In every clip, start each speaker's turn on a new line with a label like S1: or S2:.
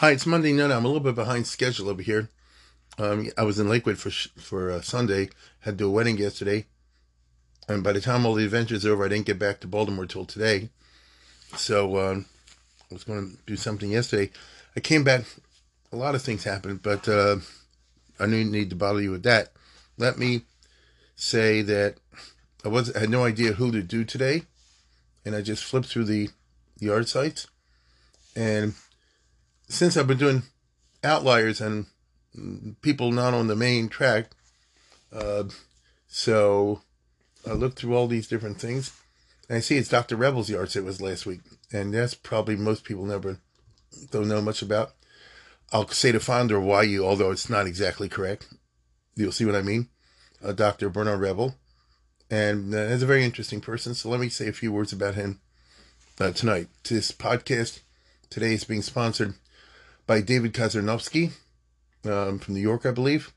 S1: Hi, it's Monday night. I'm a little bit behind schedule over here. Um, I was in Lakewood for for uh, Sunday. Had to do a wedding yesterday, and by the time all the adventures over, I didn't get back to Baltimore till today. So um, I was going to do something yesterday. I came back. A lot of things happened, but uh, I didn't need to bother you with that. Let me say that I was I had no idea who to do today, and I just flipped through the art sites, and since I've been doing outliers and people not on the main track. Uh, so I looked through all these different things, and I see it's Dr. Revel's yards it was last week, and that's probably most people never don't know much about. I'll say the founder of YU, although it's not exactly correct. You'll see what I mean. Uh, Dr. Bernard Revel, and uh, a very interesting person. So let me say a few words about him uh, tonight. This podcast today is being sponsored by David Kazarnovsky um, from New York, I believe.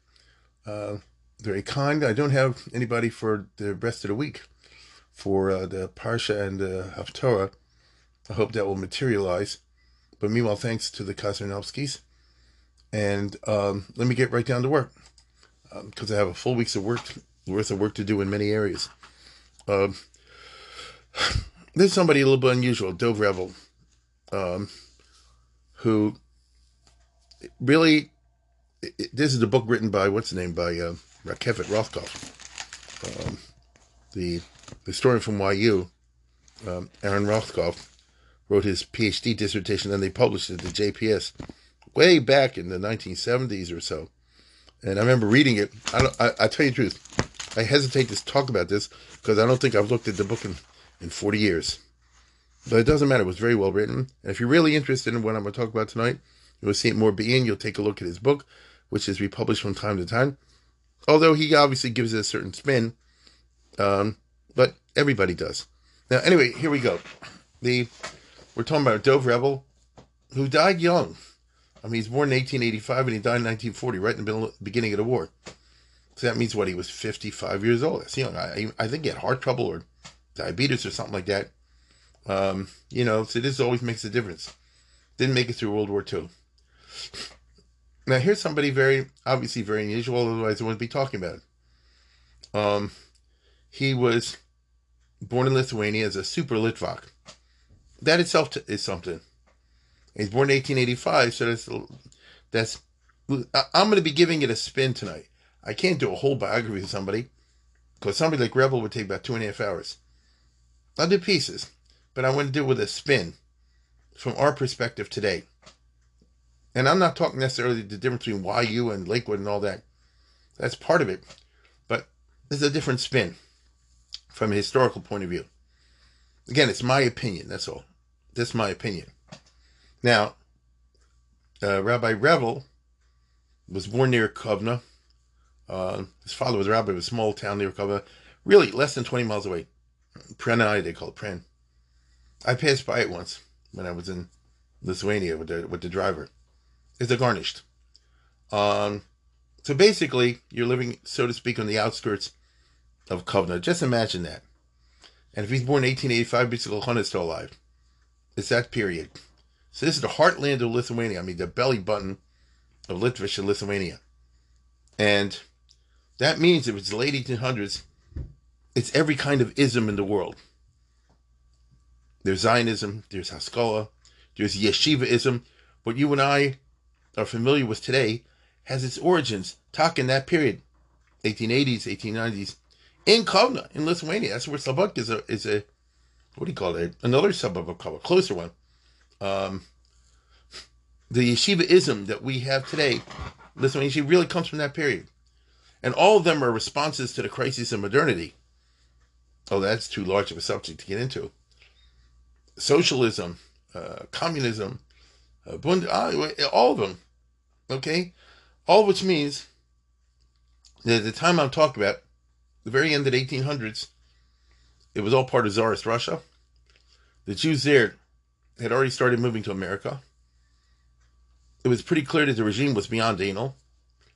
S1: Uh, very kind. I don't have anybody for the rest of the week for uh, the Parsha and the Haftorah. I hope that will materialize. But meanwhile, thanks to the Kazarnovskis. And um, let me get right down to work because um, I have a full week's of work worth of work to do in many areas. Um, there's somebody a little bit unusual, Dov Revel, um, who really it, this is a book written by what's the name by uh, Rothkoff, um, the historian from YU. Um, Aaron Rothkoff wrote his PhD dissertation, and they published it at the JPS way back in the 1970s or so. And I remember reading it. I, don't, I, I tell you the truth, I hesitate to talk about this because I don't think I've looked at the book in, in 40 years. But it doesn't matter. It was very well written. And if you're really interested in what I'm going to talk about tonight, you'll see it more being. You'll take a look at his book which is republished from time to time. Although he obviously gives it a certain spin, um, but everybody does. Now, anyway, here we go. The we're talking about Dov Revel, who died young. I mean, he's born in 1885 and he died in 1940, right in the beginning of the war. So that means what? He was 55 years old. That's young. I, I think he had heart trouble or diabetes or something like that. Um, you know, so this always makes a difference. Didn't make it through World War II. Now here's somebody very obviously very unusual, otherwise I wouldn't be talking about it. Um, he was born in Lithuania as a super Litvak. That itself is something. He's born in 1885, so that's that's. I'm going to be giving it a spin tonight. I can't do a whole biography of somebody because somebody like Revel would take about two and a half hours. I'll do pieces, but I want to do it with a spin from our perspective today. And I'm not talking necessarily the difference between YU and Lakewood and all that. That's part of it. But there's a different spin from a historical point of view. Again, it's my opinion. That's all. That's my opinion. Now, uh, Rabbi Revel was born near Kovna. Uh, his father was a rabbi of a small town near Kovna, really less than 20 miles away. Prenai, they call it Pren. I passed by it once when I was in Lithuania with the, with the driver is the garnished. Um, so basically, you're living, so to speak, on the outskirts of Kovna. Just imagine that. And if he's born in 1885, Bitzil Khan is still alive. It's that period. So this is the heartland of Lithuania. I mean, the belly button of Litvish and Lithuania. And that means if it's the late 1800s, it's every kind of ism in the world. There's Zionism, there's Haskalah, there's Yeshivaism. What you and I are familiar with today has its origins, talk in that period, 1880s, 1890s, in Kovna, in Lithuania. That's where Slobodka is a, is a, what do you call it? Another suburb of Kovna, closer one. Um, the yeshivaism that we have today, Lithuania, she really comes from that period. And all of them are responses to the crisis of modernity. Oh, that's too large of a subject to get into. Socialism, uh, communism, uh, Bund, uh, all of them. Okay, all which means that the time I'm talking about, the very end of the 1800s, it was all part of Tsarist Russia. The Jews there had already started moving to America. It was pretty clear that the regime was beyond anal,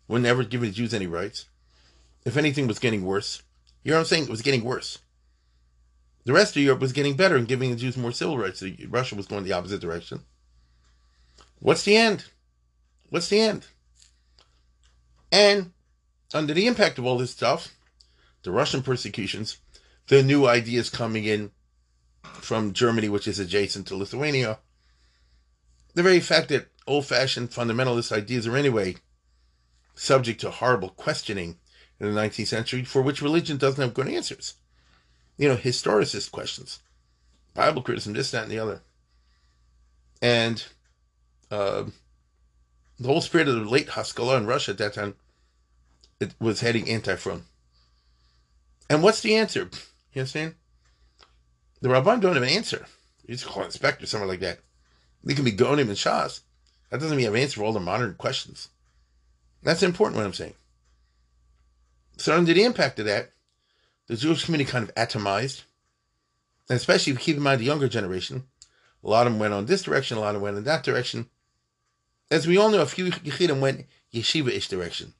S1: wouldn't ever give the Jews any rights. If anything, was getting worse. You know what I'm saying? It was getting worse. The rest of Europe was getting better and giving the Jews more civil rights. Russia was going the opposite direction. What's the end? What's the end? And under the impact of all this stuff, the Russian persecutions, the new ideas coming in from Germany, which is adjacent to Lithuania, the very fact that old fashioned fundamentalist ideas are anyway subject to horrible questioning in the 19th century for which religion doesn't have good answers. You know, historicist questions, Bible criticism, this, that, and the other. And uh, the whole spirit of the late Haskalah in Russia at that time it was heading anti-Frum. And what's the answer? You understand? The Rabban don't have an answer. You just call an inspector, something like that. They can be Geonim and Shas. That doesn't mean you have an answer for all the modern questions. That's important what I'm saying. So under the impact of that, the Jewish community kind of atomized. And especially if you keep in mind the younger generation, a lot of them went on this direction, a lot of them went in that direction. As we all know, a few Yechidim went yeshiva-ish direction.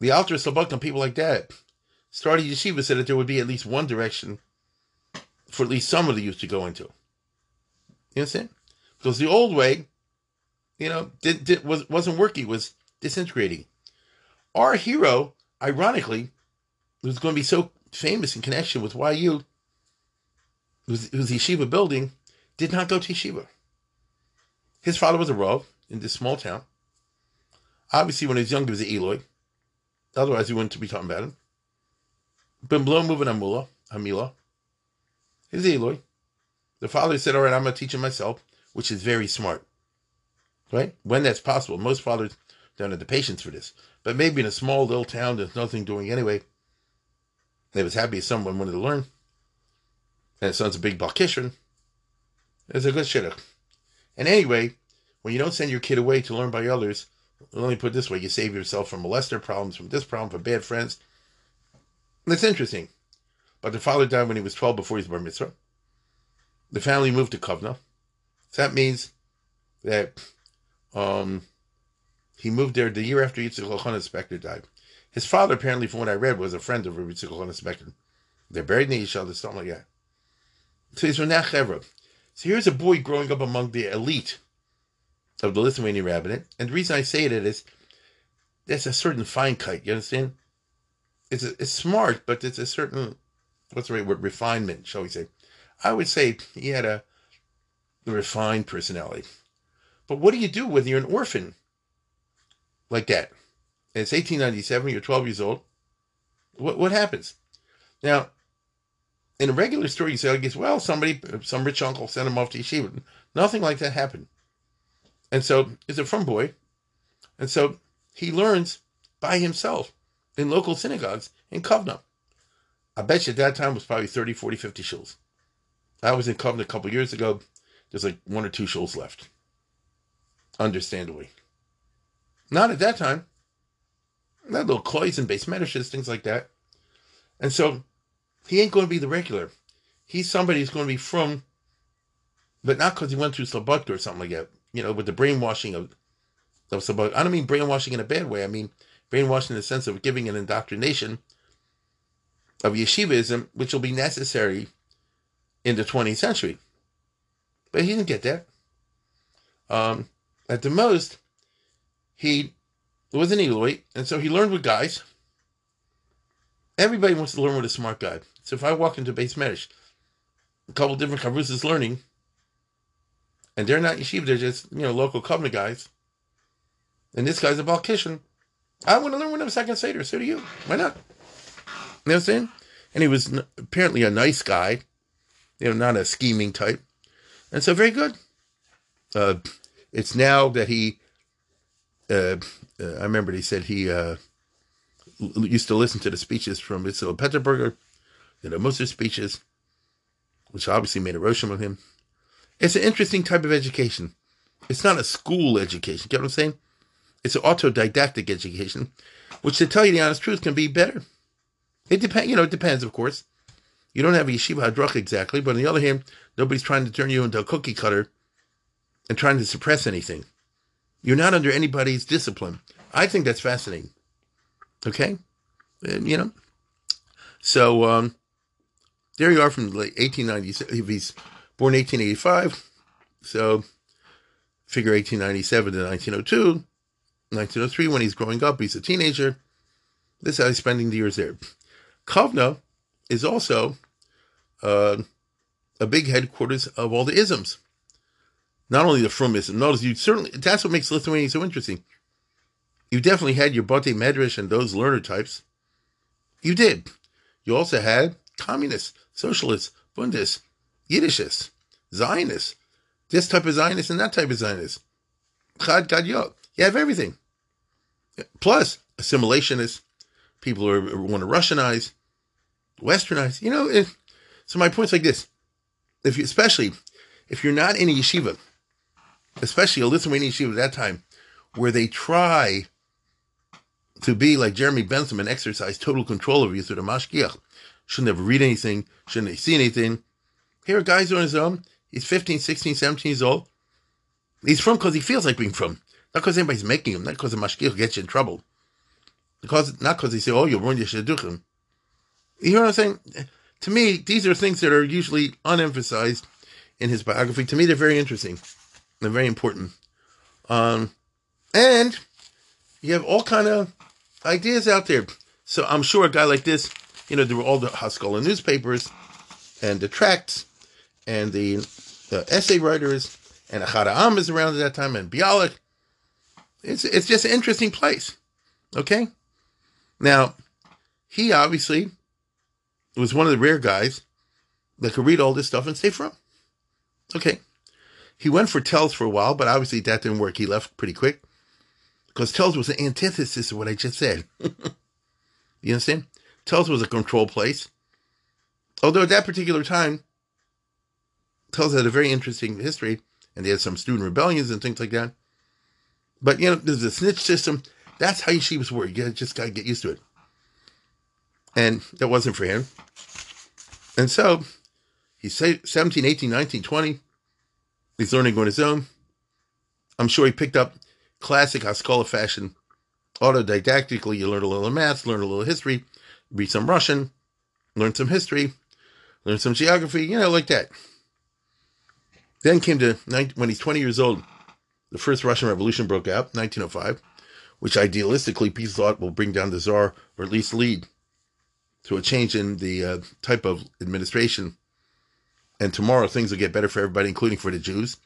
S1: The Alter Slobodka and people like that started yeshiva said that there would be at least one direction for at least some of the youth to go into. You understand? Because the old way, you know, did, did, was, wasn't working, was disintegrating. Our hero ironically, who's going to be so famous in connection with YU, who's, who's yeshiva building, did not go to yeshiva. His father was a Rav in this small town. Obviously, when he was young, he was an Eloi. Otherwise, he wouldn't be talking about him. Been moving Amula, Hamila. He's Eloi. The father said, All right, I'm going to teach him myself, which is very smart. Right? When that's possible. Most fathers don't have the patience for this. But maybe in a small little town, there's nothing doing anyway. They was happy someone wanted to learn. And his son's a big Balkishran. It's a good shidduch. And anyway, when you don't send your kid away to learn by others, let me put this way, you save yourself from molester problems, from this problem, from bad friends. That's interesting. But the father died when he was 12 before his bar mitzvah. The family moved to Kovna. So that means that um, he moved there the year after Yitzchak Elchanan Spector died. His father, apparently, from what I read, was a friend of Yitzchak Elchanan Spector. They're buried near each other, something like that. So he's from Nachevra. So here's a boy growing up among the elite of the Lithuanian rabbinate. And the reason I say that is there's a certain fine kite, you understand? It's a, it's smart, but it's a certain what's the right word? Refinement, shall we say. I would say he had a refined personality. But what do you do when you're an orphan? like that, and it's 1897, you're 12 years old, what, what happens? Now, in a regular story, you say, I guess, well, somebody, some rich uncle sent him off to yeshiva. Nothing like that happened. And so, it's a from boy. And so, he learns by himself in local synagogues in Kovna. I bet you at that time was probably 30, 40, 50 shuls. I was in Kovna a couple years ago. There's like one or two shuls left. Understandably. Not at that time. That little cloys and base medicines, things like that. And so he ain't going to be the regular. He's somebody who's going to be from, but not because he went through Slobodka or something like that. You know, with the brainwashing of of Slobodka. I don't mean brainwashing in a bad way. I mean brainwashing in the sense of giving an indoctrination of yeshivism, which will be necessary in the 20th century. But he didn't get that. Um, at the most, he was an Eloi, and so he learned with guys. Everybody wants to learn with a smart guy. So if I walk into base medish, a couple different chavrusas learning, and they're not yeshiva, they're just, you know, local Kovna guys, and this guy's a Balkishan, I want to learn with him second Seder, so do you. Why not? You know what I'm saying? And he was apparently a nice guy, you know, not a scheming type. And so very good. Uh, it's now that he uh, uh, I remember he said he uh, used to listen to the speeches from Itzel Peterburger, of the speeches, which obviously made a roshim of him. It's an interesting type of education. It's not a school education. Get what I'm saying? It's an autodidactic education, which, to tell you the honest truth, can be better. It depends. You know, it depends, of course. You don't have a yeshiva hadrach exactly, but on the other hand, nobody's trying to turn you into a cookie cutter and trying to suppress anything. You're not under anybody's discipline. I think that's fascinating. Okay, and, you know. So um, there you are from the late 1890s. He's born 1885, so figure 1897 to 1902. 1903, when he's growing up, he's a teenager. This is how he's spending the years there. Kovna is also uh, a big headquarters of all the isms. Not only the Frumism. Notice you certainly that's what makes Lithuania so interesting. You definitely had your Bate Medrash and those learner types. You did. You also had communists, socialists, Bundists, Yiddishists, Zionists, this type of Zionist and that type of Zionist. Chad Gadyot. You have everything. Plus, assimilationists, people who, want to Russianize, Westernize. You know, if, so my point's like this: if you, especially if you're not in a yeshiva, especially a Lithuanian yeshiva at that time, where they try to be like Jeremy Bentham and exercise total control over you through the mashgiach, shouldn't ever read anything, shouldn't they see anything. Here, a guy's on his own. He's 15, 16, 17 years old. He's from because he feels like being from. Not because anybody's making him, not because the mashgiach gets you in trouble. Because not because they say, oh, you'll ruin your shidduchim. You hear what I'm saying? To me, these are things that are usually unemphasized in his biography. To me, they're very interesting. They're very important. Um, and you have all kind of ideas out there. So I'm sure a guy like this, you know, there were all the Haskalah newspapers and the tracts and the, the essay writers and Achad Am is around at that time and Bialik. It's it's just an interesting place. Okay? Now, he obviously was one of the rare guys that could read all this stuff and stay from. Okay. He went for Telz for a while, but obviously that didn't work. He left pretty quick because Telz was an antithesis of what I just said. you understand? Telz was a control place. Although at that particular time, Telz had a very interesting history and they had some student rebellions and things like that. But, you know, there's a snitch system. That's how yeshivas work. You just got to get used to it. And that wasn't for him. And so he's 17, 18, 19, 20. He's learning on his own. I'm sure he picked up classic Haskalah fashion. Autodidactically, you learn a little math, learn a little history, read some Russian, learn some history, learn some geography, you know, like that. Then came to when he's 20 years old, the first Russian Revolution broke out, 1905, which idealistically people thought will bring down the Tsar or at least lead to a change in the uh, type of administration. And tomorrow things will get better for everybody, including for the Jews.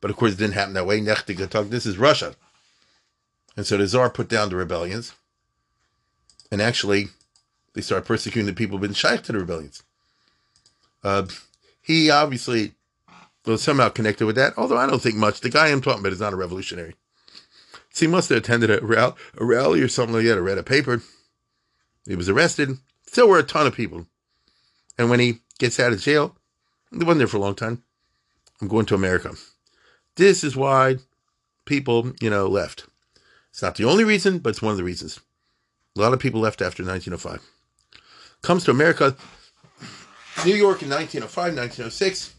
S1: But of course, it didn't happen that way. This is Russia. And so the Tsar put down the rebellions. And actually, they start persecuting the people who've been shy to the rebellions. Uh, he obviously was somehow connected with that, although I don't think much. The guy I'm talking about is not a revolutionary. So he must have attended a, rally, a rally or something like that, or read a paper. He was arrested. Still were a ton of people. And when he gets out of jail, he wasn't there for a long time. I'm going to America. This is why people, you know, left. It's not the only reason, but it's one of the reasons. A lot of people left after 1905. Comes to America, New York in 1905, 1906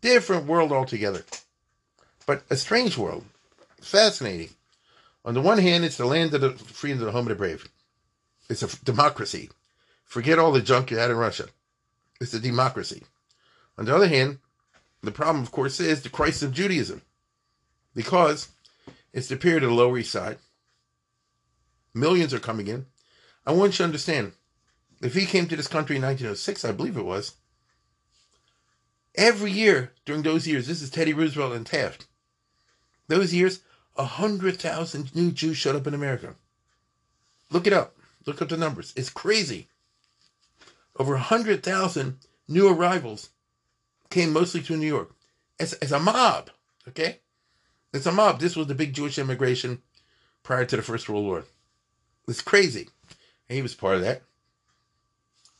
S1: Different world altogether. But a strange world. Fascinating. On the one hand, it's the land of the free and the home of the brave. It's a democracy. Forget all the junk you had in Russia. It's a democracy. On the other hand, the problem, of course, is the crisis of Judaism. Because it's the period of the Lower East Side. Millions are coming in. I want you to understand if he came to this country in 1906, I believe it was, Every year during those years, this is Teddy Roosevelt and Taft. Those years, a hundred thousand new Jews showed up in America. Look it up. Look up the numbers. It's crazy. Over a hundred thousand new arrivals came mostly to New York. It's, it's a mob. Okay, it's a mob. This was the big Jewish immigration prior to the First World War. It's crazy. And he was part of that.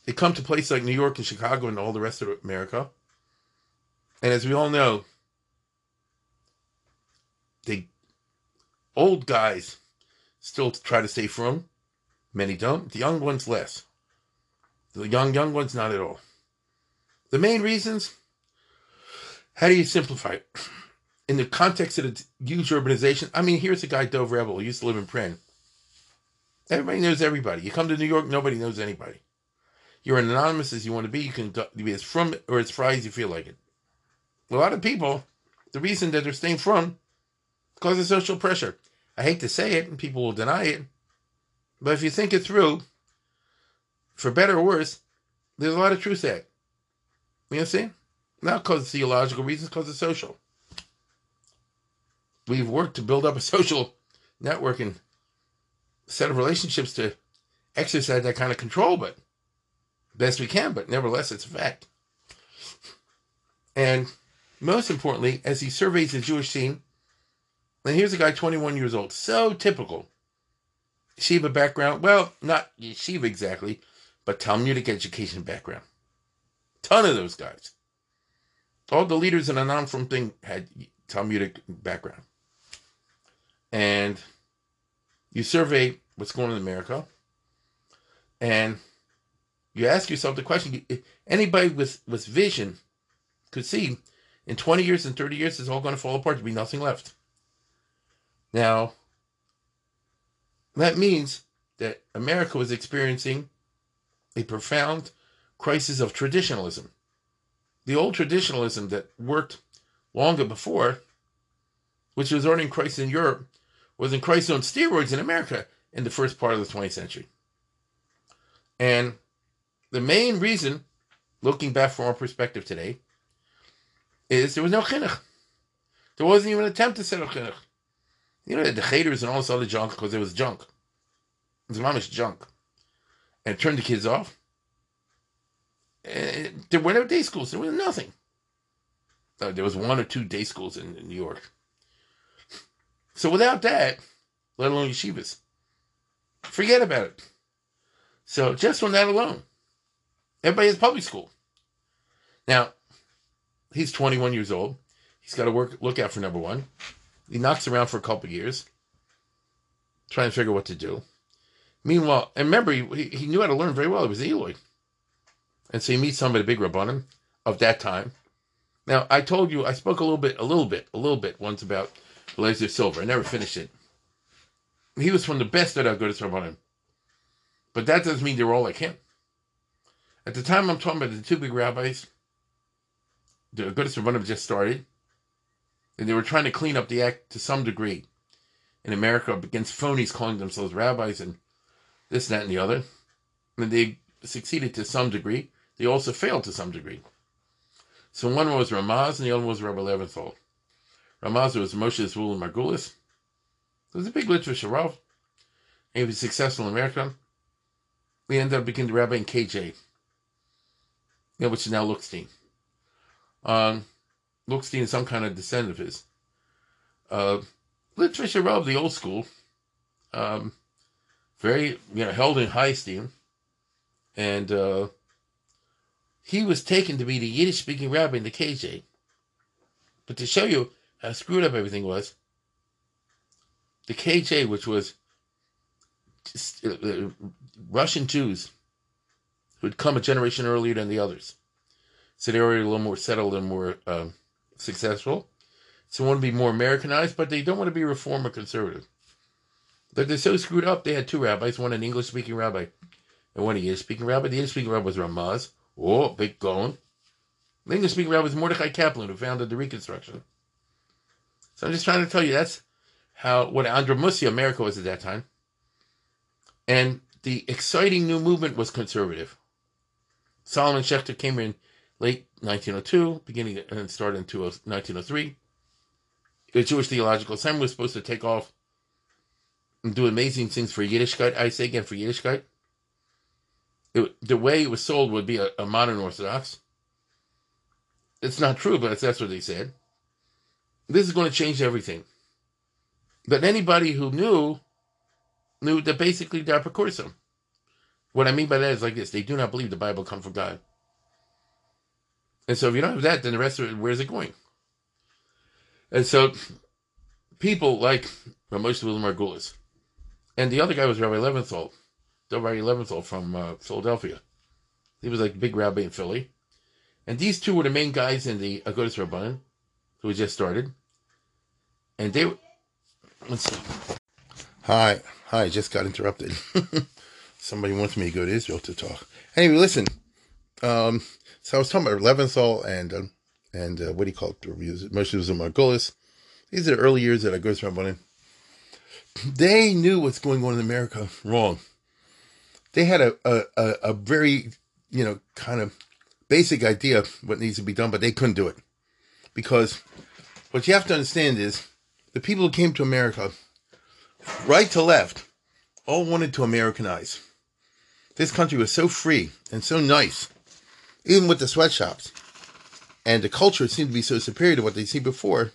S1: They come to places like New York and Chicago and all the rest of America. And as we all know, they old guys still try to stay firm. Many don't. The young ones less. The young young ones not at all. The main reasons. How do you simplify it? In the context of the huge urbanization, I mean, here's a guy, Dov Revel, who used to live in Pren. Everybody knows everybody. You come to New York, nobody knows anybody. You're as anonymous as you want to be. You can be as from or as fry as you feel like it. A lot of people, the reason that they're staying from, because of social pressure. I hate to say it, and people will deny it, but if you think it through, for better or worse, there's a lot of truth there. You see? Not because of theological reasons, because of social. We've worked to build up a social network and set of relationships to exercise that kind of control, but best we can, but nevertheless, it's a fact. And most importantly, as he surveys the Jewish scene, and here's a guy 21 years old, so typical. Shiva background, well, not Shiva exactly, but Talmudic education background. Ton of those guys. All the leaders in the non-from thing had Talmudic background. And you survey what's going on in America, and you ask yourself the question: anybody with with vision could see in 20 years and 30 years it's all going to fall apart. There'll be nothing left. Now, that means that America was experiencing a profound crisis of traditionalism. The old traditionalism that worked longer before, which was already in crisis in Europe, was in crisis on steroids in America in the first part of the 20th century. And the main reason, looking back from our perspective today, is there was no chinuch. There wasn't even an attempt to set up chinuch. You know, the haters and all this other junk because it was junk. It was junk. And it turned the kids off. And there were no day schools. There was nothing. Uh, there was one or two day schools in, in New York. So without that, let alone yeshivas, forget about it. So just on that alone, everybody has public school. Now, he's 21 years old. He's got to work look out for number one. He knocks around for a couple years, trying to figure what to do. Meanwhile, and remember, he, he knew how to learn very well. He was Eloy. And so he meets somebody, big Rabbanim of that time. Now, I told you, I spoke a little bit, a little bit, a little bit once about Blazer Silver. I never finished it. He was from the best that I've got to Rabbanim. But that doesn't mean they were all like him. At the time I'm talking about the two big rabbis, the Agudas Rabbanim just started, and they were trying to clean up the act to some degree in America against phonies calling themselves rabbis and this, that, and the other. And they succeeded to some degree. They also failed to some degree. So one was Ramaz and the other was Rabbi Leventhal. Ramaz was Moshe Zevulun Margulis. It was a big literature Rav. And he was successful in America. We ended up becoming the rabbi in KJ, know, which is now Lookstein. Um, Lookstein is some kind of descendant of his. Uh, literature Rav, the old school. Um, very, you know, held in high esteem. And uh, he was taken to be the Yiddish speaking rabbi in the KJ. But to show you how screwed up everything was, the KJ, which was uh, uh, Russian Jews who had come a generation earlier than the others. So they were already a little more settled and more uh, successful. So they want to be more Americanized, but they don't want to be reform or conservative. But they're so screwed up, they had two rabbis, one an English speaking rabbi and one a Yiddish speaking rabbi. The Yiddish speaking rabbi was Ramaz. Oh, big gaon. The English speaking rabbi was Mordechai Kaplan, who founded the Reconstruction. So I'm just trying to tell you that's how what Andromusia America was at that time. And the exciting new movement was conservative. Solomon Schechter came in late 1902, beginning uh, and started in 1903. The Jewish Theological Assembly was supposed to take off and do amazing things for Yiddishkeit. I say again for Yiddishkeit. It, the way it was sold would be a, a, modern Orthodox. It's not true, but that's what they said. This is going to change everything. But anybody who knew knew that basically they're precursor. What I mean by that is like this: they do not believe the Bible comes from God. And so, if you don't have that, then the rest of it, where's it going? And so, people like Moshe Margulis. And the other guy was Rabbi Leventhal, Rabbi Leventhal from uh, Philadelphia. He was like a big rabbi in Philly. And these two were the main guys in the Agudas Rabbanan, who had just started. And they were, let's see. Hi, hi, just got interrupted. Somebody wants me to go to Israel to talk. Anyway, listen. Um, so I was talking about Leventhal and uh, and uh, what do you call it? Moshe Margulis. These are the early years that I go through Rabbanim. They knew what's going on in America wrong. They had a, a, a very, you know, kind of basic idea of what needs to be done, but they couldn't do it. Because what you have to understand is the people who came to America, right to left, all wanted to Americanize. This country was so free and so nice, even with the sweatshops. And the culture seemed to be so superior to what they'd seen before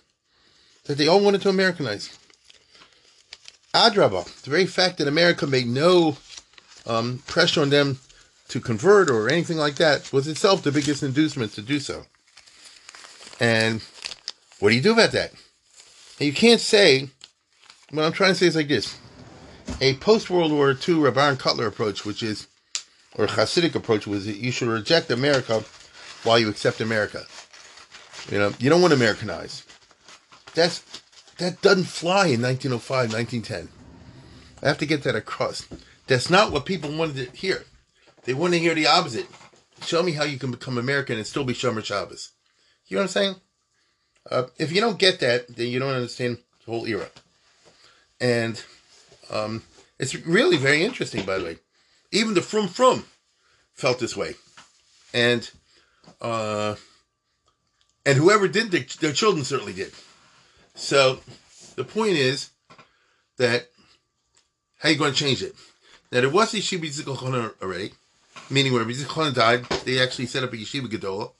S1: that they all wanted to Americanize. Adraba, the very fact that America made no um, pressure on them to convert or anything like that was itself the biggest inducement to do so. And what do you do about that? And you can't say, what I'm trying to say is like this a post World War II Rabban Kotler approach, which is or Hasidic approach was that you should reject America while you accept America. You know, you don't want to Americanize. That's that doesn't fly in 1905, 1910. I have to get that across. That's not what people wanted to hear. They want to hear the opposite. Show me how you can become American and still be Shomer Shabbos. You know what I'm saying? Uh, if you don't get that, then you don't understand the whole era. And um, it's really very interesting, by the way. Even the Frum Frum felt this way, and uh, and whoever did their, children certainly did. So the point is that how you going to change it? Now there was yeshiva Yitzchak already, meaning when Yitzchak died, they actually set up a yeshiva gedola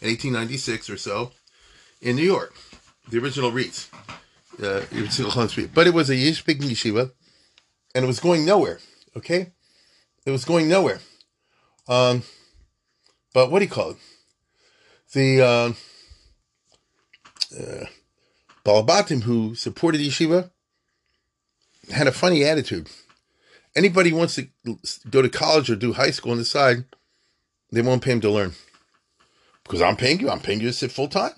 S1: in 1896 or so in New York, the original RIETS, uh, but it was a big yeshiva, and it was going nowhere. Okay, it was going nowhere. Um, but what do you call it? The uh, uh, Balabatim, who supported yeshiva, had a funny attitude. Anybody wants to go to college or do high school on the side, they won't pay him to learn. Because I'm paying you, I'm paying you to sit full time.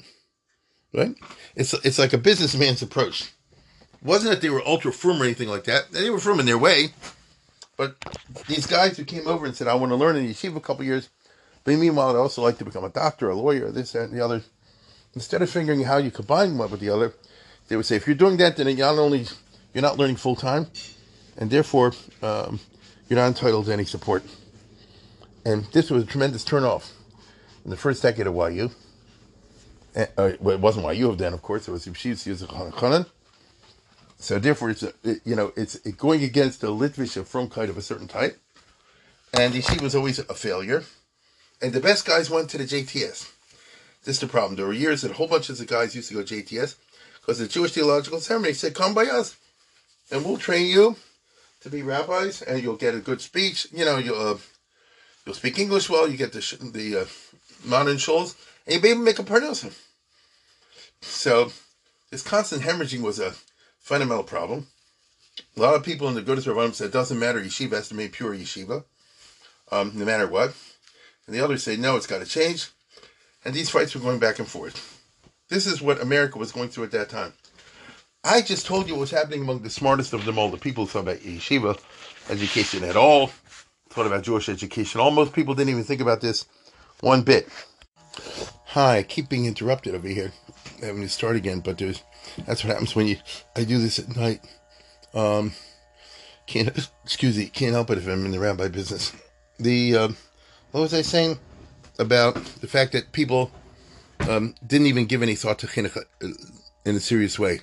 S1: Right? It's it's like a businessman's approach. It wasn't that they were ultra firm or anything like that. They were firm in their way. But these guys who came over and said, I want to learn in yeshiva a couple years, but meanwhile, I'd also like to become a doctor, a lawyer, this, that, and the other. Instead of figuring how you combine one with the other, they would say, if you're doing that, then you're not only you're not learning full time, and therefore um, you're not entitled to any support. And this was a tremendous turnoff in the first decade of YU. And, uh, well, it wasn't YU then, of course. It was Yeshiva Yitzchak so therefore, it's you know it's it going against the Litvish of Frumkeit of a certain type, and yeshiva was always a failure. And the best guys went to the JTS. This is the problem. There were years that a whole bunch of the guys used to go JTS because the Jewish Theological Seminary said, "Come by us, and we'll train you to be rabbis, and you'll get a good speech. You know, you'll uh, you'll speak English well. You get the the uh, modern shuls, and you'll be able to make a parnosa." So this constant hemorrhaging was a fundamental problem. A lot of people in the Agudas Rabbanim said it doesn't matter, yeshiva has to be pure yeshiva, um, no matter what. And the others say, no, it's got to change. And these fights were going back and forth. This is what America was going through at that time. I just told you what was happening among the smartest of them all, the people who thought about yeshiva education at all, thought about Jewish education. Almost people didn't even think about this one bit. Hi, I keep being interrupted over here. I'm Having to start again, but there's that's what happens when you. I do this at night. Um, can't excuse me. Can't help it if I'm in the rabbi business. The uh, what was I saying about the fact that people um, didn't even give any thought to chinuch uh, in a serious way.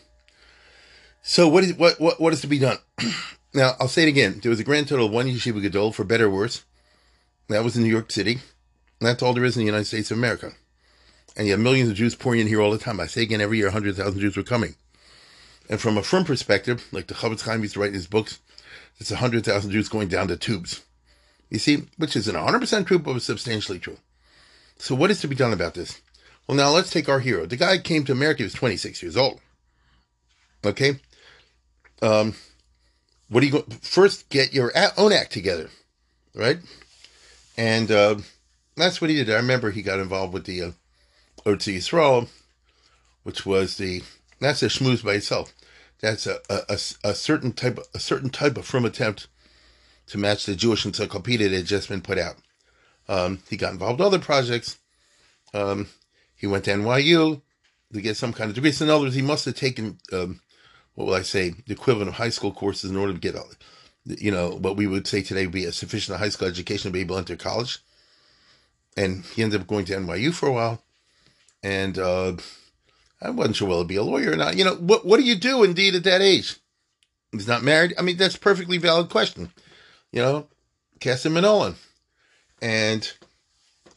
S1: So what is what what what is to be done? now I'll say it again. There was a grand total of one yeshiva gadol, for better or worse. That was in New York City. That's all there is in the United States of America and you have millions of Jews pouring in here all the time. I say again, every year 100,000 Jews were coming. And from a firm perspective, like the Chofetz Chaim used to write in his books, it's 100,000 Jews going down the tubes. You see, which isn't 100% true, but substantially true. So what is to be done about this? Well, now let's take our hero. The guy came to America, he was 26 years old. Okay? Um, what do you going first get your own act together, right? And uh, that's what he did. I remember he got involved with the uh, Otzar Yisrael, which was the that's a schmooze by itself. That's a, a, a, certain type a certain type of firm attempt to match the Jewish encyclopedia that had just been put out. Um, he got involved in other projects. Um, he went to NYU to get some kind of degree. So in other words, he must have taken um, what will I say the equivalent of high school courses in order to get, you know, what we would say today would be a sufficient high school education to be able to enter college. And he ended up going to NYU for a while, and uh, I wasn't sure whether to be a lawyer or not. You know, what what do you do indeed at that age? He's not married. I mean, that's perfectly valid question. You know, cast him Nolan. And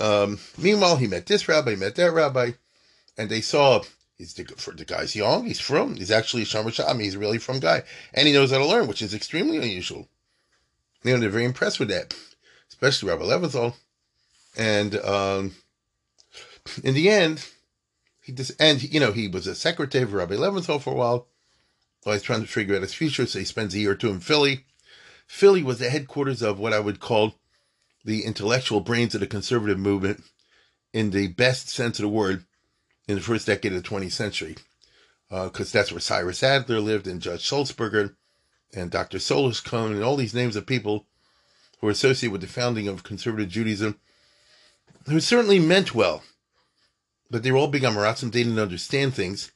S1: um, meanwhile, he met this rabbi, he met that rabbi, and they saw he's the, for the guy's young, he's from, he's actually a Shomer Shami, he's a really from guy, and he knows how to learn, which is extremely unusual. You know, they're very impressed with that, especially Rabbi Leventhal. And um, in the end, he just, and you know, he was a secretary for Rabbi Leventhal for a while. He's trying to figure out his future, so he spends a year or two in Philly. Philly was the headquarters of what I would call the intellectual brains of the conservative movement in the best sense of the word in the first decade of the 20th century. Because uh, that's where Cyrus Adler lived and Judge Sulzberger and Dr. Solis-Cohen and all these names of people who were associated with the founding of conservative Judaism, who certainly meant well, but they were all big Amaratzim. They didn't understand things.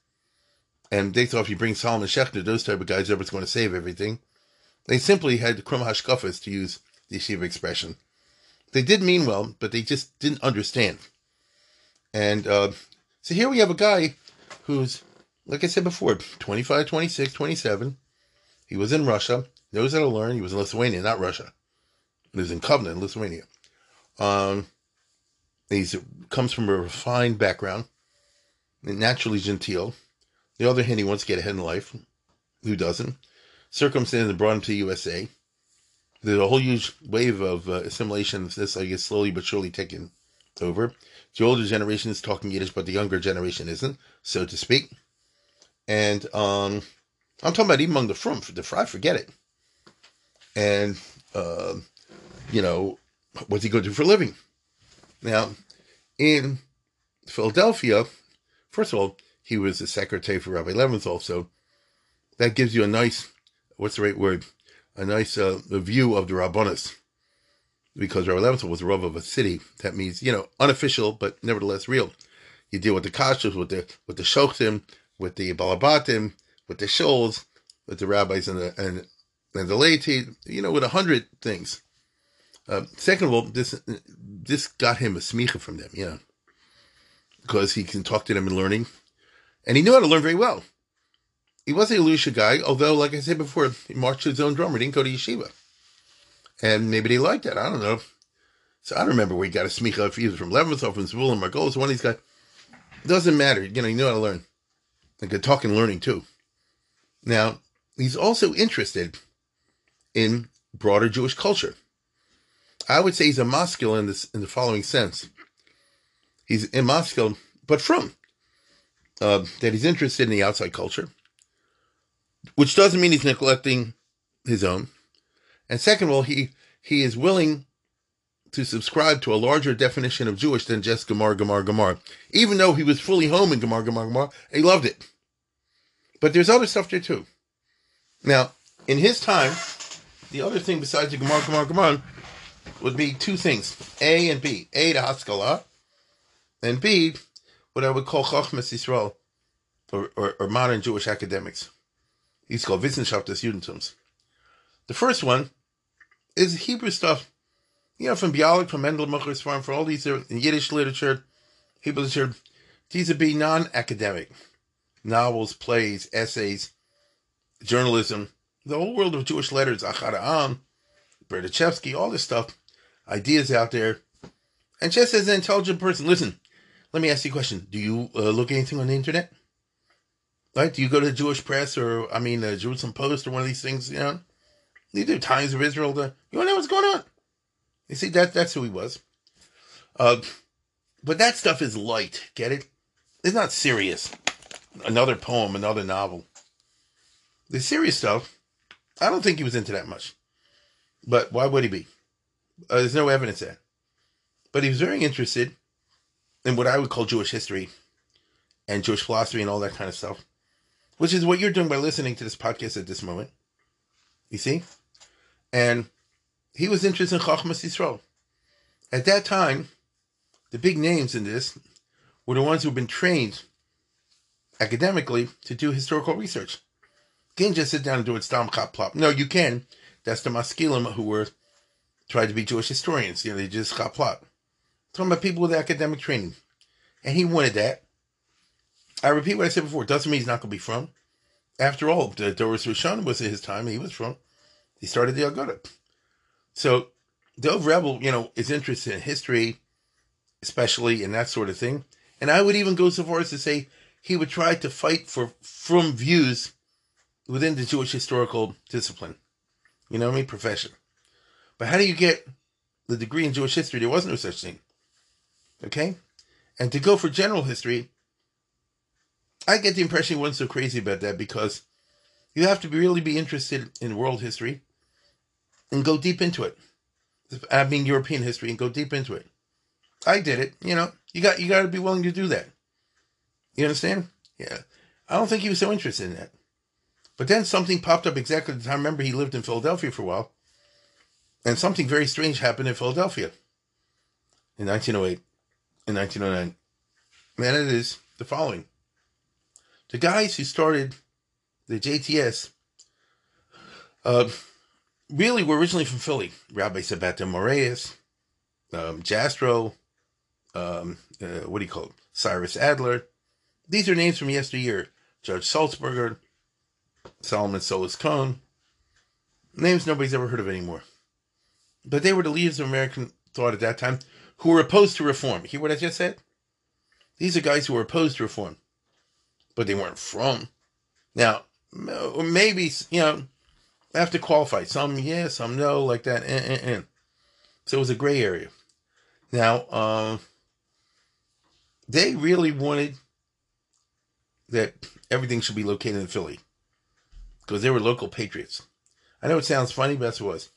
S1: And they thought if you bring Solomon Schechter, those type of guys, everyone's going to save everything. They simply had krum hashkafas, to use the yeshiva expression. They did mean well, but they just didn't understand. And uh, so here we have a guy who's, like I said before, 25, 26, 27. He was in Russia, knows how to learn. He was in Lithuania, not Russia. He was in Kovna, in Lithuania. Um, he comes from a refined background, naturally genteel. The other hand, he wants to get ahead in life. Who doesn't? Circumstances brought him to USA. There's a whole huge wave of uh, assimilation this, I guess, slowly but surely taking over. The older generation is talking Yiddish, but the younger generation isn't, so to speak. And um, I'm talking about even among the from the fry, forget it. And uh, you know, what's he going to do for a living? Now, in Philadelphia, first of all, he was the secretary for Rabbi Leventhal, so that gives you a nice, what's the right word? A nice uh, view of the Rabbonis. Because Rabbi Leventhal was the Rav of a city. That means, you know, unofficial, but nevertheless real. You deal with the kashas, with the with the shochtim, with the balabatim, with the shoals, with the rabbis and the and and the laity, you know, with a hundred things. Uh, second of all, this this got him a smicha from them, yeah, because he can talk to them and learning, and he knew how to learn very well. He was a Elisha guy, although, like I said before, he marched his own drummer, didn't go to yeshiva, and maybe they liked that. I don't know. So I don't remember where he got a smicha if he was from Leventhal or from Zevulun Margolis. One of these guys doesn't matter. You know, you know how to learn. And good talk and learning too. Now he's also interested in broader Jewish culture. I would say he's a masculine in this in the following sense. He's a masculine, but from uh, that he's interested in the outside culture, which doesn't mean he's neglecting his own. And second of all, he he is willing to subscribe to a larger definition of Jewish than just Gemar, Gemar, Gemar. Even though he was fully home in Gemar, Gemar, Gemar, he loved it. But there's other stuff there too. Now, in his time, the other thing besides the Gemar, Gemar, Gemar would be two things: A and B. A, the Haskalah, and B, what I would call Chachmas Yisrael, or, or, or modern Jewish academics. He's called Wissenschaft des Judentums. The first one is Hebrew stuff, you know, from Bialik, from Mendele Mocher Sforim, from all these in Yiddish literature, Hebrew literature. These would be non-academic novels, plays, essays, journalism, the whole world of Jewish letters, Achad Am, Berdichevsky, all this stuff ideas out there. And just as an intelligent person, listen, let me ask you a question. Do you uh, look anything on the internet? Right? Do you go to the Jewish press or, I mean, the Jerusalem Post or one of these things, you know? You do Times of Israel. To, you want to know what's going on? You see, that that's who he was. Uh, but that stuff is light. Get it? It's not serious. Another poem, another novel. The serious stuff, I don't think he was into that much. But why would he be? Uh, there's no evidence there. But he was very interested in what I would call Jewish history and Jewish philosophy and all that kind of stuff, which is what you're doing by listening to this podcast at this moment. You see? And he was interested in Chachmas Yisrael. At that time, the big names in this were the ones who've been trained academically to do historical research. You can't just sit down and do it stam chop plop. No, you can. That's the maskilim who were tried to be Jewish historians. You know, they just chop plop. Talking about people with academic training. And he wanted that. I repeat what I said before. It Doesn't mean he's not going to be from. After all, the Doris Rishon was in his time. He was from. He started the Aguda. So Dov Revel, you know, is interested in history, especially in that sort of thing. And I would even go so far as to say he would try to fight for from views within the Jewish historical discipline. You know what I mean? Profession. But how do you get the degree in Jewish history? There was no such thing. Okay? And to go for general history, I get the impression he wasn't so crazy about that because you have to be, really be interested in world history and go deep into it. I mean European history and go deep into it. I did it, you know. You got you got to be willing to do that. You understand? Yeah. I don't think he was so interested in that. But then something popped up exactly the time. Remember, he lived in Philadelphia for a while. And something very strange happened in Philadelphia in 1908, in 1909. And it is the following. The guys who started the JTS uh, really were originally from Philly. Rabbi Sabato Morais, um, Jastrow, um, uh, what do you call it? Cyrus Adler. These are names from yesteryear. Judge Sulzberger, Solomon Solis-Cohen. Names nobody's ever heard of anymore. But they were the leaders of American thought at that time who were opposed to reform. Hear what I just said? These are guys who were opposed to reform, but they weren't from. Now, maybe, you know, I have to qualify. Some yes, some no, like that. Eh, eh, eh. So it was a gray area. Now, um, they really wanted that everything should be located in Philly because they were local patriots. I know it sounds funny, but that's what it was.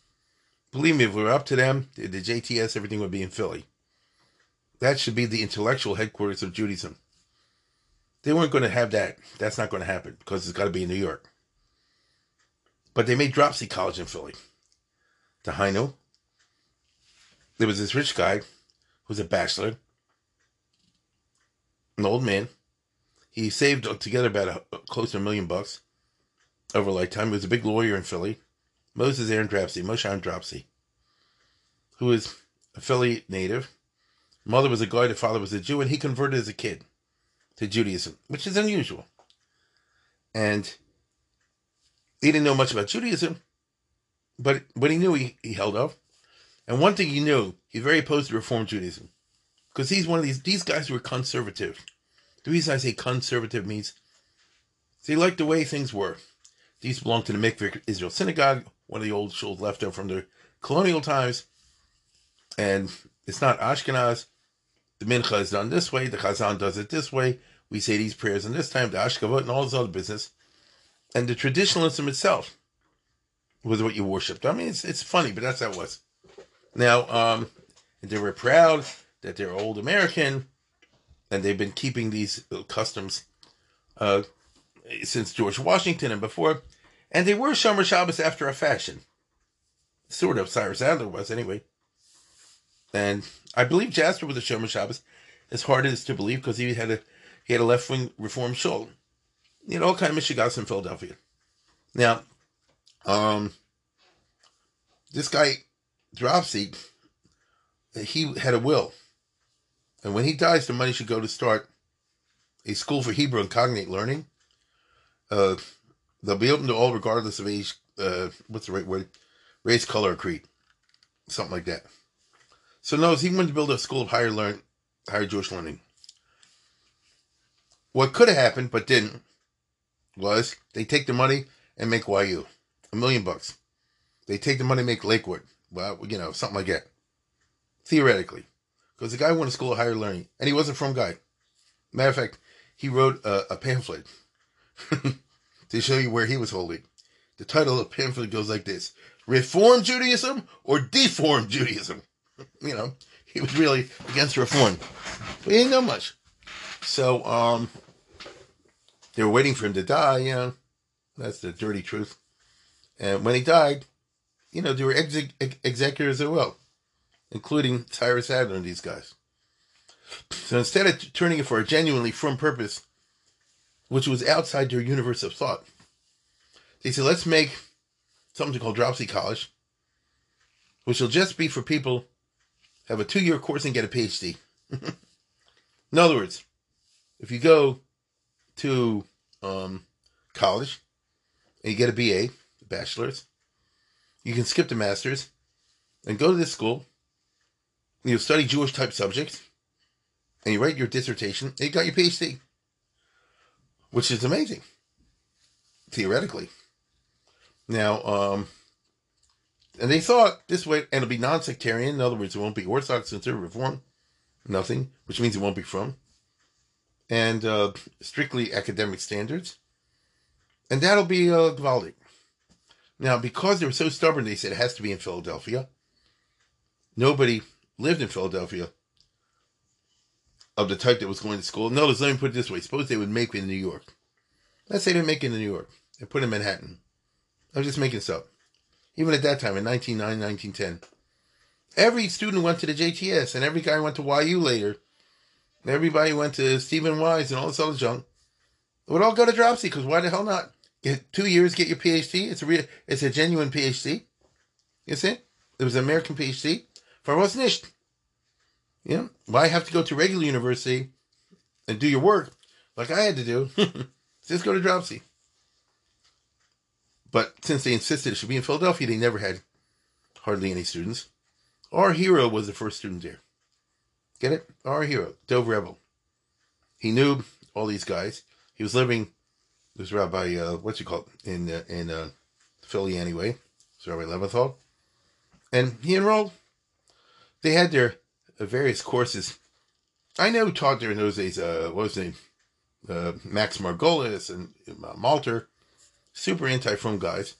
S1: Believe me, if we were up to them, the, JTS, everything would be in Philly. That should be the intellectual headquarters of Judaism. They weren't going to have that. That's not going to happen because it's got to be in New York. But they made Dropsie College in Philly. The Heino. There was this rich guy who was a bachelor, an old man. He saved together about a, close to a million bucks over a lifetime. He was a big lawyer in Philly. Moses Aaron Dropsie, Moshe Dropsie, who is a Philly native. Mother was a guy, the father was a Jew, and he converted as a kid to Judaism, which is unusual. And he didn't know much about Judaism, but what he knew he, he held of. And one thing he knew, he's very opposed to Reform Judaism. Because he's one of these, these guys were conservative. The reason I say conservative means they liked the way things were. These belong to the Mikveh Israel Synagogue, one of the old shuls left over from the colonial times. And it's not Ashkenaz. The Mincha is done this way. The Chazan does it this way. We say these prayers in this time, the Ashkavot and all this other business. And the traditionalism itself was what you worshipped. I mean, it's it's funny, but that's how it was. Now, um, they were proud that they're old American, and they've been keeping these customs uh, since George Washington and before. And they were Shomer Shabbos after a fashion. Sort of. Cyrus Adler was, anyway. And I believe Jasper was a Shomer Shabbos, as hard as it's to believe, because he had a he had a left wing reform shul. You know, all kind of Michigas in Philadelphia. Now, um, this guy Dropsie, he had a will. And when he dies, the money should go to start a school for Hebrew and cognate learning. Uh, they'll be open to all regardless of age, uh, what's the right word? Race, color, or creed. Something like that. So notice he wanted to build a school of higher learn, higher Jewish learning. What could have happened, but didn't, was they take the money and make YU. A million bucks. They take the money and make Lakewood. Well, you know, something like that. Theoretically. Because the guy went to school of higher learning, and he wasn't from guy. Matter of fact, he wrote a, a pamphlet to show you where he was holding. The title of the pamphlet goes like this Reform Judaism or Deform Judaism? you know, he was really against reform. But he didn't know much. So, um, they were waiting for him to die, you know. That's the dirty truth. And when he died, you know, there were exec- executors as well, including Cyrus Adler and these guys. So instead of turning it for a genuinely firm purpose, which was outside their universe of thought, they said, let's make something called Dropsie College, which will just be for people have a two-year course and get a PhD. In other words, if you go to um, college and you get a BA, a bachelor's, you can skip the master's and go to this school. You'll study Jewish type subjects and you write your dissertation and you got your PhD, which is amazing, theoretically. Now, um, and they thought this way, and it'll be non-sectarian. In other words, it won't be Orthodox, Conservative, Reform, nothing, which means it won't be from, and uh, strictly academic standards, and that'll be uh, Gvaldic. Now, because they were so stubborn, they said it has to be in Philadelphia. Nobody lived in Philadelphia of the type that was going to school. Notice, let me put it this way: suppose they would make it in New York. Let's say they make it in New York and put it in Manhattan. I'm just making this up even at that time in 1909, 1910. Every student went to the JTS, and every guy went to YU later. And everybody went to Stephen Wise and all this other junk. It would all go to Dropsie, because why the hell not? Get two years, get your PhD. It's a real, it's a genuine PhD. You see? It was an American PhD. For was nicht. You know, why have to go to regular university and do your work like I had to do? Just go to Dropsie. But since they insisted it should be in Philadelphia, they never had hardly any students. Our hero was the first student there. Get it? Our hero, Dov Revel. He knew all these guys. He was living, this Rabbi, uh, what's he called, in uh, in uh, Philly anyway. It's Rabbi Levinthal. And he enrolled. They had their various courses. I know taught in those days, uh, what was his name? Uh, Max Margolis and uh, Malter super anti-frum guys.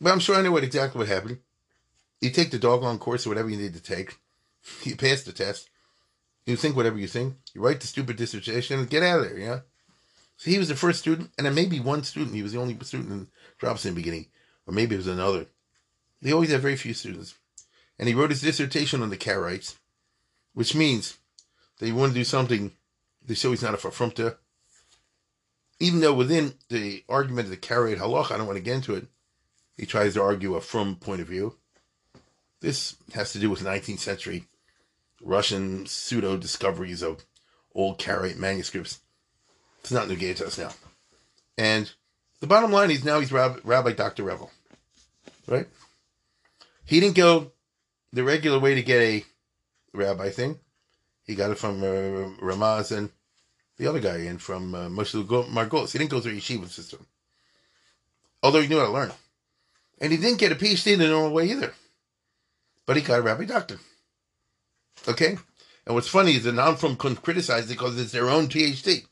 S1: But I'm sure I know what exactly what happened. You take the doggone course or whatever you need to take. You pass the test. You think whatever you think. You write the stupid dissertation and get out of there, yeah? So he was the first student, and then maybe one student. He was the only student in drops in the beginning. Or maybe it was another. They always have very few students. And he wrote his dissertation on the Karaites, which means that he wanted to do something to show he's not a Fafrumta, even though within the argument of the Karaite halach, I don't want to get into it, he tries to argue a from point of view. This has to do with 19th century Russian pseudo discoveries of old Karaite manuscripts. It's not new to us now. And the bottom line is now he's Rabbi, Rabbi Dr. Revel. Right? He didn't go the regular way to get a rabbi thing. He got it from uh, Ramaz and the other guy in from uh, Moshe Margolis. He didn't go through yeshiva system. Although he knew how to learn. And he didn't get a PhD in the normal way either. But he got a rabbi doctor. Okay? And what's funny is the non-from couldn't criticize it because it's their own PhD.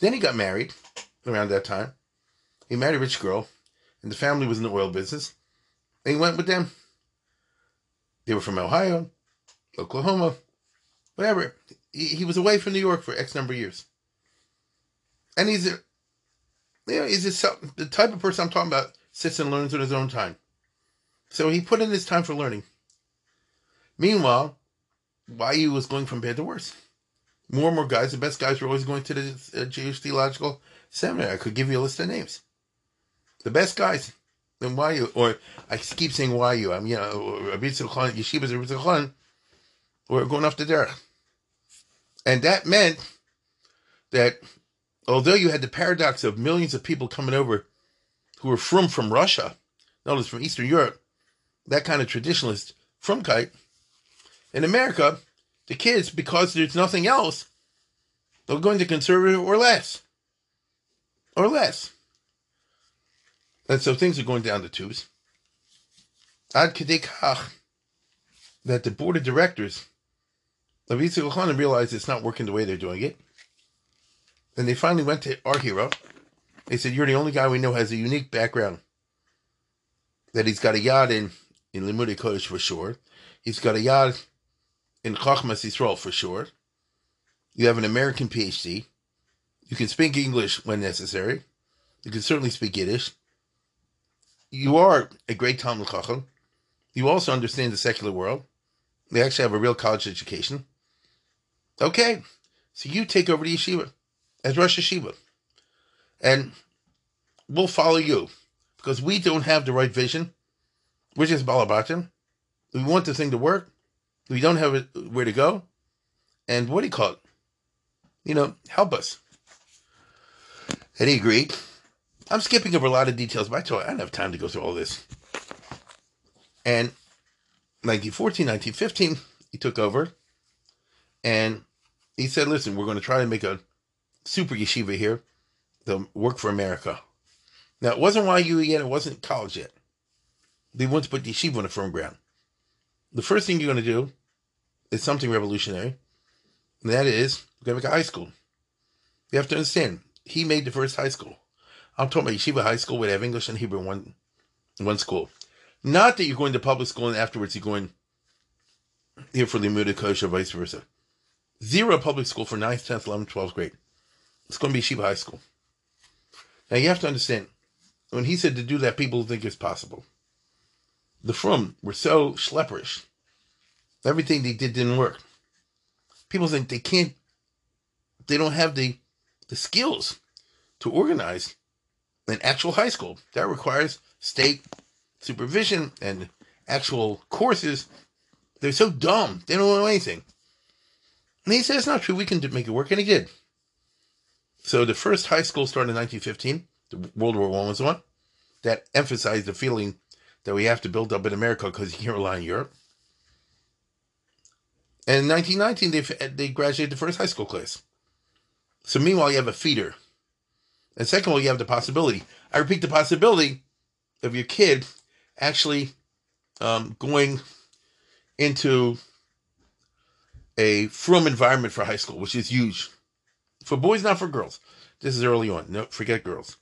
S1: Then he got married around that time. He married a rich girl, and the family was in the oil business. And he went with them. They were from Ohio, Oklahoma, whatever he, he was away from New York for X number of years. And he's a, you know, he's a, the type of person I'm talking about sits and learns in his own time. So he put in his time for learning. Meanwhile, YU was going from bad to worse. More and more guys, the best guys were always going to the uh, Jewish Theological Seminary. I could give you a list of names. The best guys in you? or I keep saying why you? I'm, you know, Rabbi Yeshivas Rabbi were going off the derech. And that meant that although you had the paradox of millions of people coming over who were from from Russia, notice from Eastern Europe, that kind of traditionalist from kite in America, the kids, because there's nothing else, they're going to conservative or less. Or less. And so things are going down the tubes. Ad kedekach that the board of directors Levi Khan realized it's not working the way they're doing it. And they finally went to our hero, They said, You're the only guy we know has a unique background. That he's got a yad in, in Limudei Kodesh for sure. He's got a yad in Chachmas Yisrael for sure. You have an American PhD. You can speak English when necessary. You can certainly speak Yiddish. You are a great Talmud Chacham. You also understand the secular world. You actually have a real college education. Okay, so you take over the yeshiva as Rosh Yeshiva. And we'll follow you because we don't have the right vision. We're just balabatim. We want the thing to work. We don't have where to go. And what do you call it? You know, help us. And he agreed. I'm skipping over a lot of details, but I told you, I don't have time to go through all this. And 1914, 1915, he took over. And he said, listen, we're going to try to make a super yeshiva here. They'll work for America. Now, it wasn't YU yet. It wasn't college yet. They want to put yeshiva on a firm ground. The first thing you're going to do is something revolutionary. And that is, we're going to make a high school. You have to understand, he made the first high school. I'm talking about yeshiva high school would have English and Hebrew in one, one school. Not that you're going to public school and afterwards you're going here for Limudei Kodesh or vice versa. Zero public school for 9th, 10th, 11th, 12th grade. It's going to be Yeshiva High School. Now you have to understand, when he said to do that, people think it's possible. The Frum were so schlepperish. Everything they did didn't work. People think they can't, they don't have the, the skills to organize an actual high school. That requires state supervision and actual courses. They're so dumb. They don't know anything. And he said, it's not true. We can make it work. And he did. So the first high school started in 1915. The World War One was on. That emphasized the feeling that we have to build up in America because you can't rely on Europe. And in 1919, they, they graduated the first high school class. So meanwhile, you have a feeder. And second of all, you have the possibility. I repeat, the possibility of your kid actually um, going into a frum environment for high school, which is huge. For boys, not for girls. This is early on. No, forget girls.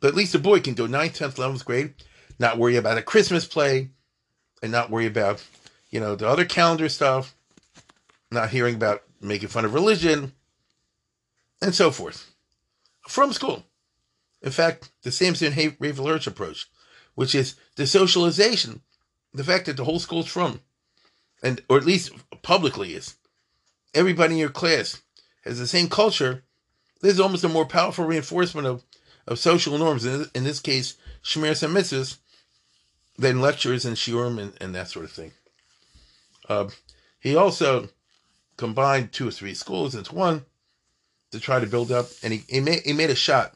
S1: But at least a boy can go 9th, 10th, 11th grade, not worry about a Christmas play, and not worry about, you know, the other calendar stuff, not hearing about making fun of religion, and so forth. From school. In fact, the Samson Raphael Hirsch approach, which is the socialization, the fact that the whole school's from, and or at least publicly is. Everybody in your class has the same culture. This is almost a more powerful reinforcement of, of social norms, in, this case, Shemiras HaMitzvahs, than lectures and shiurim and, and that sort of thing. Uh, he also combined two or three schools into one to try to build up, and he, he, made, he made a shot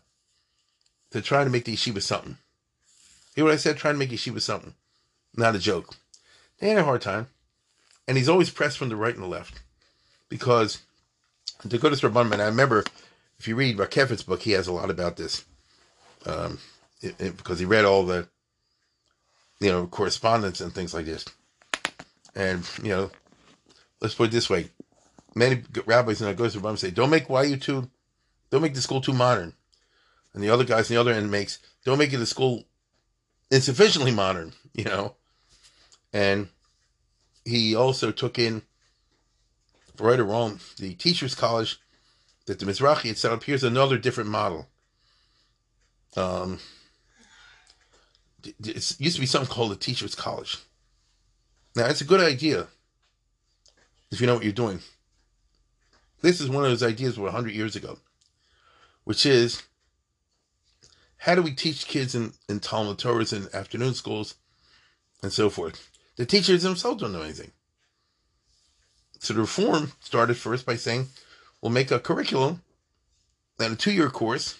S1: to try to make the yeshiva something. Hear what I said? Trying to make yeshiva something. Not a joke. They had a hard time. And he's always pressed from the right and the left. Because to go to Rabbanim, I remember if you read Rakeffet's book, he has a lot about this. Um, it, it, because he read all the, you know, correspondence and things like this. And, you know, let's put it this way. Many rabbis and Agudas Rabbanim say, don't make YU too, don't make the school too modern. And the other guys on the other end makes, don't make it the school insufficiently modern, you know. And he also took in, right or wrong, the teachers' college that the Mizrahi had set up. Here's another different model. Um, it used to be something called the teachers' college. Now, it's a good idea if you know what you're doing. This is one of those ideas from 100 years ago, which is how do we teach kids in, in Talmud Torahs and afternoon schools and so forth? The teachers themselves don't know anything. So the reform started first by saying, we'll make a curriculum and a two-year course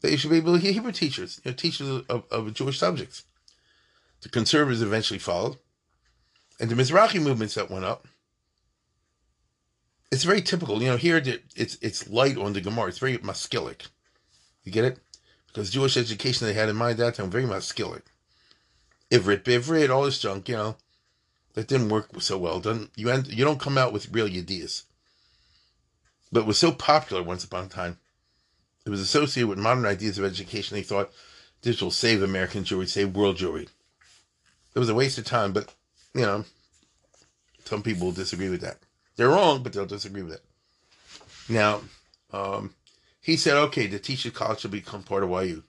S1: that you should be able to Hebrew teachers, you know, teachers of, of Jewish subjects. The conservatives eventually followed. And the Mizrahi movements that went up, it's very typical. You know, here it's it's light on the Gemara. It's very maskilic. You get it? Because Jewish education they had in mind at that time, very maskilic. Ivrit, Bivrit, all this junk, you know, that didn't work so well. Doesn't you end you don't come out with real ideas. But it was so popular once upon a time. it was associated with modern ideas of education. They thought this will save American Jewry, save world Jewry. It was a waste of time, but you know, some people disagree with that. They're wrong, but they'll disagree with it. Now, um, he said, okay, the teacher college should become part of YU,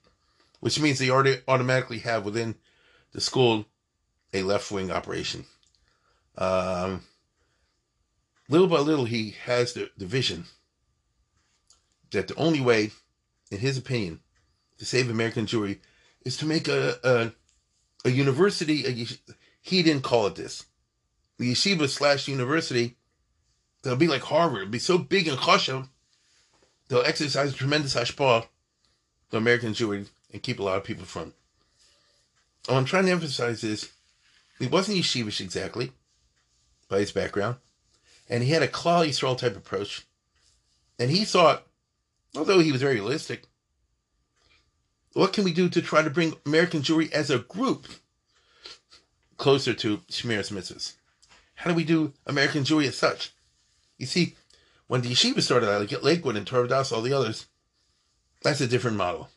S1: which means they already automatically have within the school a left wing operation. Um, little by little, he has the, the vision that the only way, in his opinion, to save American Jewry is to make a a, a university. A, he didn't call it this. The yeshiva slash university. They'll be like Harvard. It'll be so big and chashav. They'll exercise tremendous hashpah the American Jewry and keep a lot of people from. What I'm trying to emphasize is he wasn't yeshivish exactly by his background, and he had a Klal Yisrael type approach. And he thought, although he was very realistic, what can we do to try to bring American Jewry as a group closer to Shemiras Mitzvahs? How do we do American Jewry as such? You see, when the yeshiva started out, like Lakewood and Torah Das, all the others, that's a different model.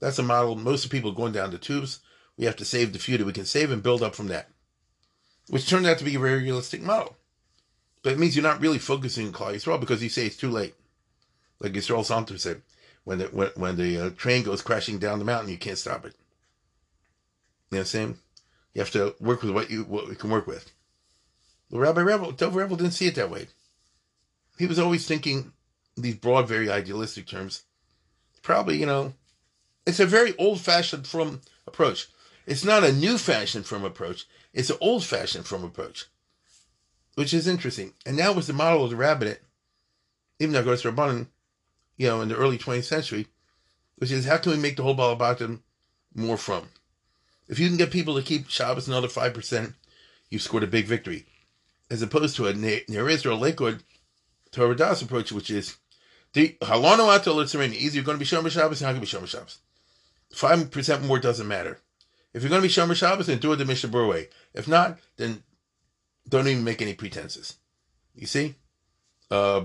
S1: That's a model most of people going down the tubes. We have to save the few that we can save and build up from that, which turned out to be a very realistic model. But it means you're not really focusing on Klal Yisrael because you say it's too late. Like Yisrael Salanter said, when the when, when the uh, train goes crashing down the mountain, you can't stop it. You know what I'm saying? You have to work with what you what we can work with. The Rabbi Revel, Dov Revel didn't see it that way. He was always thinking these broad, very idealistic terms. Probably, you know, it's a very old-fashioned from approach. It's not a new fashioned from approach. It's an old-fashioned from approach, which is interesting. And that was the model of the rabbinate, even though goes Rabbanan, you know, in the early 20th century, which is how can we make the whole Balabatim more from? If you can get people to keep Shabbos another 5%, you've scored a big victory. As opposed to a near Israel Lakewood Torah Das approach, which is the Halano Ato Litzarene. Either you're going to be Shomer Shabbos, you're not going to be Shomer Shabbos. 5% more doesn't matter. If you're going to be Shomer Shabbos, then do it the Mishnah Berurah way. If not, then don't even make any pretenses. You see? Uh,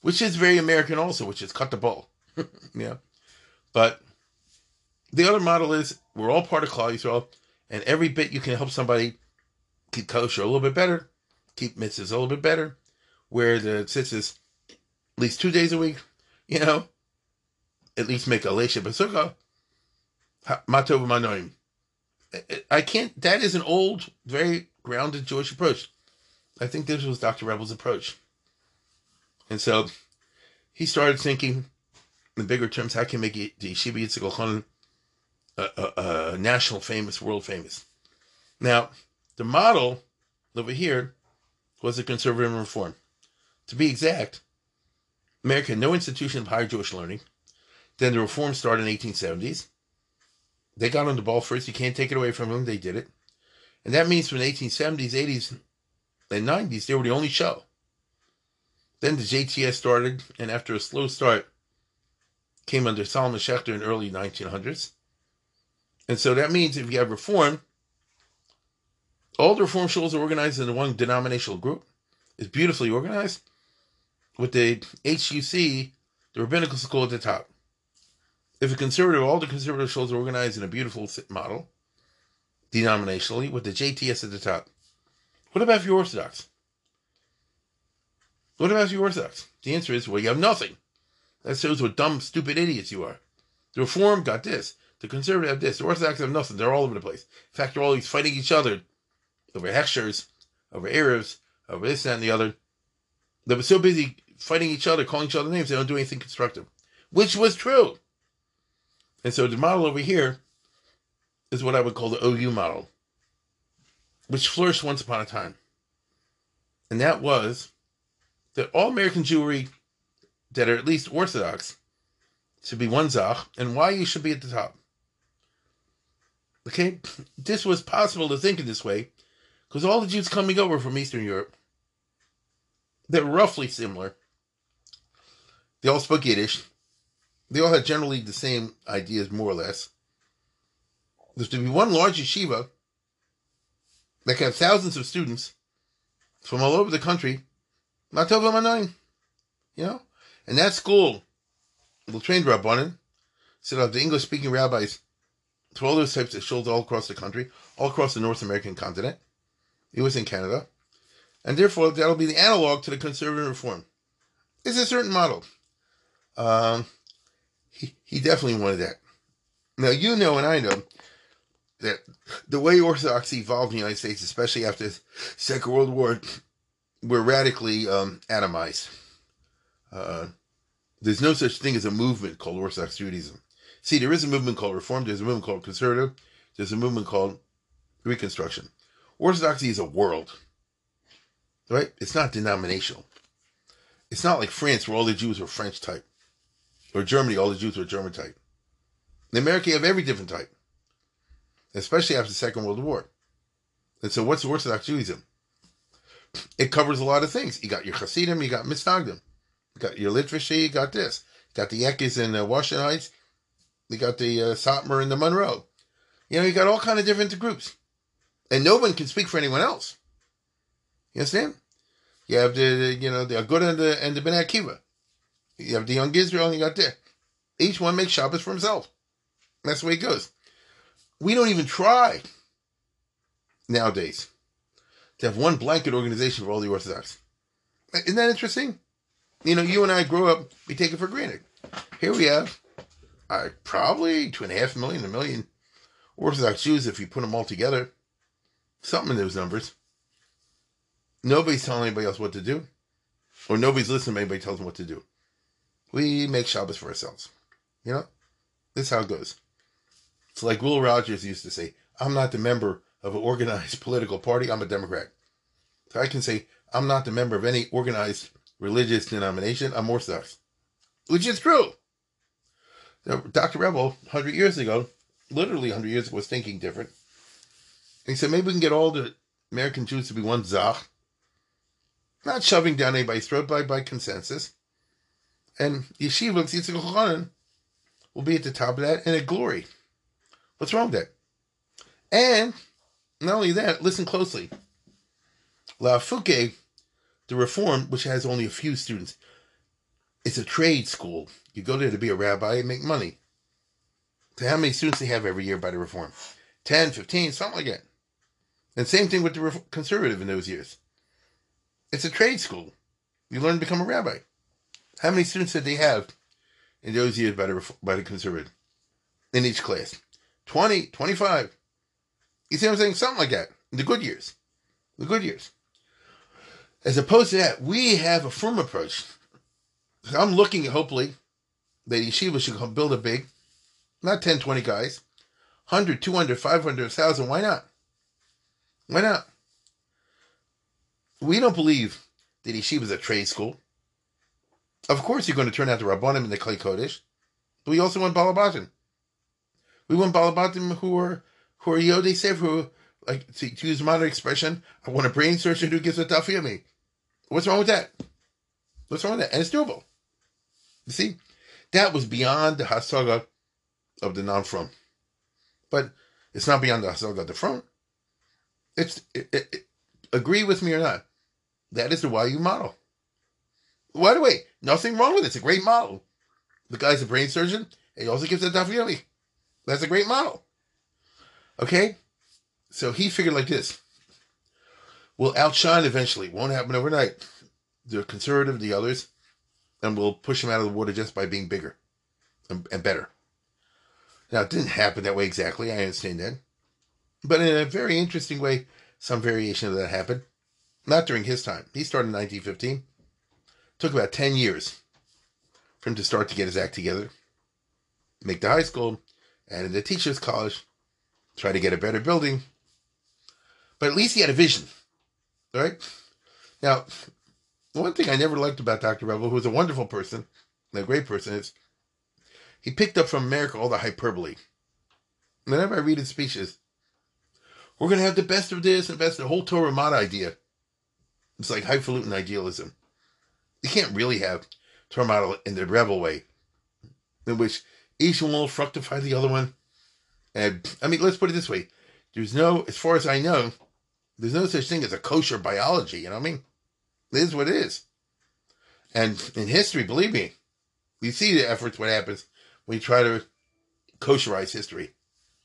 S1: which is very American also, which is cut the ball. yeah. But the other model is we're all part of Klal Yisrael, and every bit you can help somebody keep kosher a little bit better, keep mitzvahs a little bit better, where the tzitzis at least two days a week, you know, at least make a leisha basuka, matov manoim. I can't, that is an old, very grounded Jewish approach. I think this was Dr. Revel's approach. And so he started thinking in bigger terms, how can make the Yeshiva Yitzhak a, a, a national famous, world famous. Now, the model over here was the conservative reform. To be exact, America had no institution of higher Jewish learning. Then the reform started in the 1870s. They got on the ball first. You can't take it away from them. They did it. And that means from the 1870s, 80s, and 90s, they were the only show. Then the JTS started, and after a slow start, came under Solomon Schechter in early 1900s. And so that means if you have reform, all the reform shows are organized in one denominational group. It's beautifully organized with the HUC, the rabbinical school at the top. If a conservative, all the conservative shows are organized in a beautiful model, denominationally, with the JTS at the top. What about you're Orthodox? What about you're Orthodox? The answer is, well, you have nothing. That shows what dumb, stupid idiots you are. The Reform got this. The Conservative have this. The Orthodox have nothing. They're all over the place. In fact, they're always fighting each other over hechshers, over Arabs, over this, that, and the other. They were so busy fighting each other, calling each other names, they don't do anything constructive, which was true. And so the model over here is what I would call the OU model, which flourished once upon a time. And that was that all American Jewry that are at least Orthodox should be one Zach, and why you should be at the top. Okay, this was possible to think in this way because all the Jews coming over from Eastern Europe they're roughly similar. They all spoke Yiddish. They all had generally the same ideas, more or less. There's to be one large yeshiva that can have thousands of students from all over the country. Not Manayim. You know? And that school will train Rabbanim, set up the English speaking rabbis to all those types of shuls all across the country, all across the North American continent, US and Canada, and therefore that'll be the analog to the conservative reform. It's a certain model. Um, he, he definitely wanted that. Now, you know, and I know that the way Orthodoxy evolved in the United States, especially after the Second World War, were radically um, atomized. Uh, there's no such thing as a movement called Orthodox Judaism. See, there is a movement called Reform, there's a movement called Conservative, there's a movement called Reconstruction. Orthodoxy is a world, right? It's not denominational. It's not like France, where all the Jews are French type, or Germany, all the Jews were German type. In America, you have every different type, especially after the Second World War. And so, what's the Orthodox Judaism? It covers a lot of things. You got your Hasidim, you got Mitznagdim, you got your Litvishi, you got this. You got the Ekis in uh, Washington Heights, you got the uh, Satmar and the Monroe. You know, you got all kind of different groups. And no one can speak for anyone else. You understand? You have the, the you know, the Aguda and the, and the Bnei Akiva. You have the Young Israel and you got there. Each one makes Shabbos for himself. That's the way it goes. We don't even try nowadays to have one blanket organization for all the Orthodox. Isn't that interesting? You know, you and I grow up, we take it for granted. Here we have uh, probably two and a half million, a million Orthodox Jews if you put them all together. Something in those numbers. Nobody's telling anybody else what to do, or nobody's listening to anybody tells them what to do. We make Shabbos for ourselves. You know, this is how it goes. It's like Will Rogers used to say, I'm not the member of an organized political party, I'm a Democrat. So I can say, I'm not the member of any organized religious denomination, I'm Orthodox. Which is true. Now, Dr. Revel, 100 years ago, literally 100 years ago, was thinking different. And he said, maybe we can get all the American Jews to be one Zach, not shoving down anybody's throat by, by consensus. And Yeshiva Chochanan will be at the top of that and a glory. What's wrong with that? And not only that, listen closely. La Fouque, the reform, which has only a few students, it's a trade school. You go there to be a rabbi and make money. So how many students they have every year by the reform? 10, 15, something like that. And same thing with the conservative in those years. It's a trade school. You learn to become a rabbi. How many students did they have in those years by the, by the conservative in each class? 20, 25. You see what I'm saying? Something like that. The good years. The good years. As opposed to that, we have a firm approach. I'm looking hopefully that yeshiva should come build a big, not 10, 20 guys, 100, 200, 500, 1,000. Why not? Why not? We don't believe that yeshiva is a trade school. Of course, you're going to turn out the Rabbanim and the Klei Kodesh, but we also want Balabatim. We want Balabatim who are who are Yodei Sev, who like to, to, use modern expression, I want a brain surgeon who gives a tuffy me. What's wrong with that? What's wrong with that? And it's doable. You see, that was beyond the hasaga of the non-from, but it's not beyond the hasaga of the from. It's it, it, it, agree with me or not. That is the YU model. By the way, nothing wrong with it. It's a great model. The guy's a brain surgeon. He also gives a Daf Yomi. That's a great model. Okay? So he figured like this. We'll outshine eventually. Won't happen overnight. The conservative, the others, and we'll push them out of the water just by being bigger and, and better. Now, it didn't happen that way exactly. I understand that. But in a very interesting way, some variation of that happened. Not during his time. He started in 1915. Took about 10 years for him to start to get his act together, make the high school, and in the teacher's college, try to get a better building. But at least he had a vision, right? Now, one thing I never liked about Dr. Revel, who was a wonderful person, a great person, is he picked up from America all the hyperbole. Whenever I read his speeches, we're going to have the best of this and best of the whole Torah Mata idea. It's like highfalutin idealism. You can't really have Mata in the Revel way, in which each one will fructify the other one. And I mean, let's put it this way: there's no, as far as I know, there's no such thing as a kosher biology. You know what I mean? It is what it is. And in history, believe me, You see the efforts, what happens when you try to kosherize history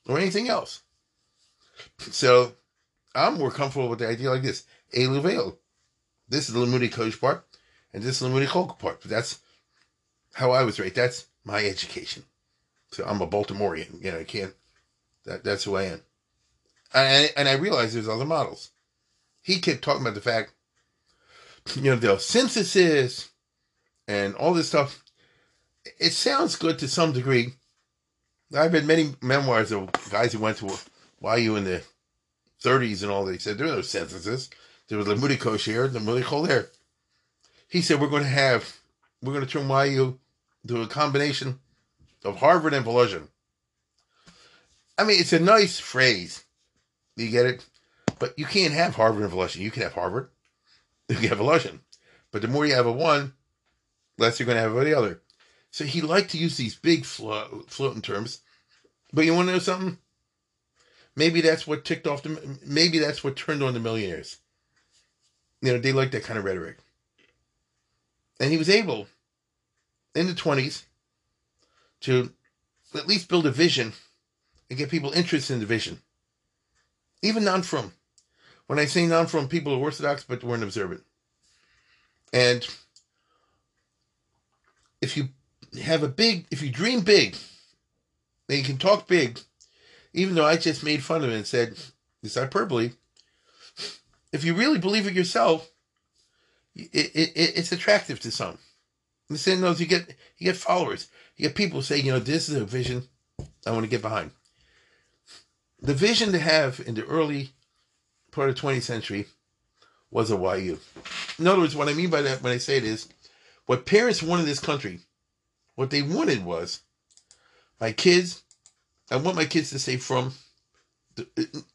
S1: or anything else. So I'm more comfortable with the idea like this. A Veil. This is the Limudei Kodesh part, and this is the Cholka part. But that's how I was raised. That's my education. So I'm a Baltimorean. You know, I can't, that, that's who I am. And, and I realize there's other models. He kept talking about the fact, you know, the synthesis and all this stuff. It sounds good to some degree. I've read many memoirs of guys who went to YU in the 30s and all. They said there was no synthesis. There was the Moody Kosher, the Moody Choler. He said we're going to have, we're going to turn YU to a combination of Harvard and Volozhin. I mean, it's a nice phrase. You get it? But you can't have Harvard and Volozhin. You can have Harvard. You can have Volozhin. But the more you have of one, less you're going to have of the other. So he liked to use these big flo- floating terms. But you want to know something? Maybe that's what ticked off the. Maybe that's what turned on the millionaires. You know, they like that kind of rhetoric. And he was able, in the 20s, to at least build a vision and get people interested in the vision. Even non from. When I say non from, people are Orthodox but weren't observant. And if you have a big, if you dream big, then you can talk big, even though I just made fun of it and said, this hyperbole, if you really believe it yourself, it, it, it it's attractive to some. The same knows you get you get followers. You get people say, you know, this is a vision I want to get behind. The vision to have in the early part of the 20th century was a YU. In other words, what I mean by that when I say it is what parents wanted this country, what they wanted was my kids, I want my kids to stay from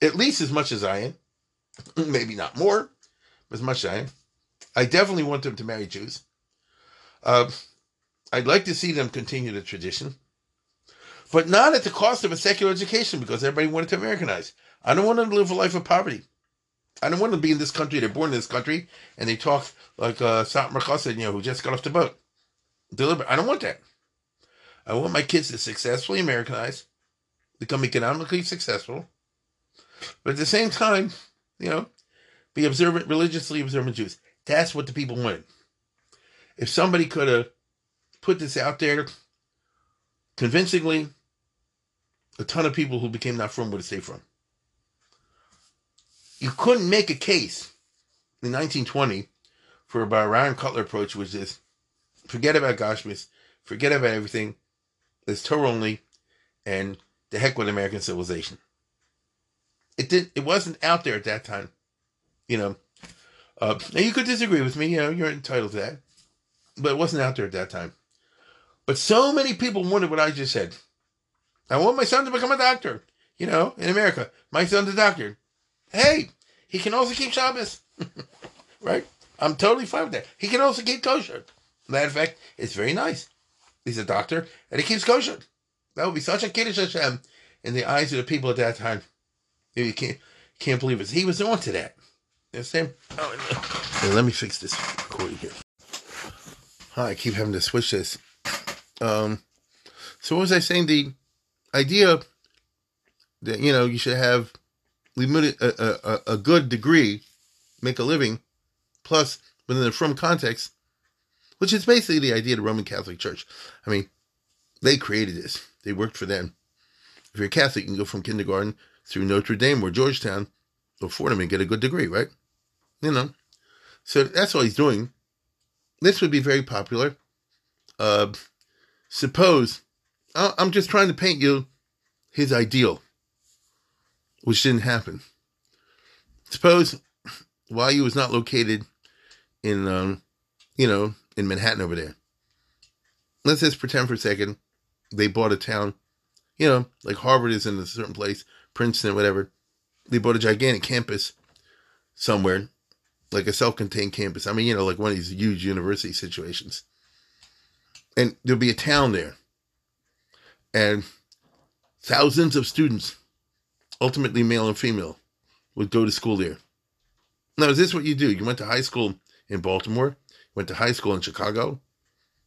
S1: at least as much as I am, maybe not more, as much as I am. I definitely want them to marry Jews. Uh, I'd like to see them continue the tradition, but not at the cost of a secular education because everybody wanted to Americanize. I don't want them to live a life of poverty. I don't want them to be in this country. They're born in this country and they talk like uh, Satmar you know, who just got off the boat. Deliberate. I don't want that. I want my kids to successfully Americanize, become economically successful, but at the same time, you know, be observant, religiously observant Jews. That's what the people wanted. If somebody could have put this out there convincingly, a ton of people who became not from would have stayed from. You couldn't make a case in 1920 for a Ryan Kotler approach, which is forget about Gashmis, forget about everything, it's Torah only, and the heck with American civilization. It didn't. It wasn't out there at that time, you know. Uh, now you could disagree with me. You know, you're entitled to that, but it wasn't out there at that time. But so many people wanted what I just said. I want my son to become a doctor. You know, in America, my son's a doctor. Hey, he can also keep Shabbos, right? I'm totally fine with that. He can also keep kosher. Matter of fact, it's very nice. He's a doctor and he keeps kosher. That would be such a kiddush Hashem in the eyes of the people at that time. You can't can't believe it. He was on to that. You understand? Oh, hey, let me fix this recording here. I keep having to switch this. Um, so what was I saying? The idea that you know you should have a, a, a good degree, make a living, plus within the from context, which is basically the idea of the Roman Catholic Church. I mean, they created this. They worked for them. If you're a Catholic, you can go from kindergarten through Notre Dame or Georgetown or Fordham and get a good degree, right? You know. So that's all he's doing. This would be very popular. Uh, suppose, I'm just trying to paint you his ideal, which didn't happen. Suppose YU was not located in, um, you know, in Manhattan over there. Let's just pretend for a second they bought a town, you know, like Harvard is in a certain place, Princeton, whatever. They bought a gigantic campus somewhere, like a self-contained campus. I mean, you know, like one of these huge university situations. And there'll be a town there. And thousands of students, ultimately male and female, would go to school there. Now, is this what you do? You went to high school in Baltimore, went to high school in Chicago,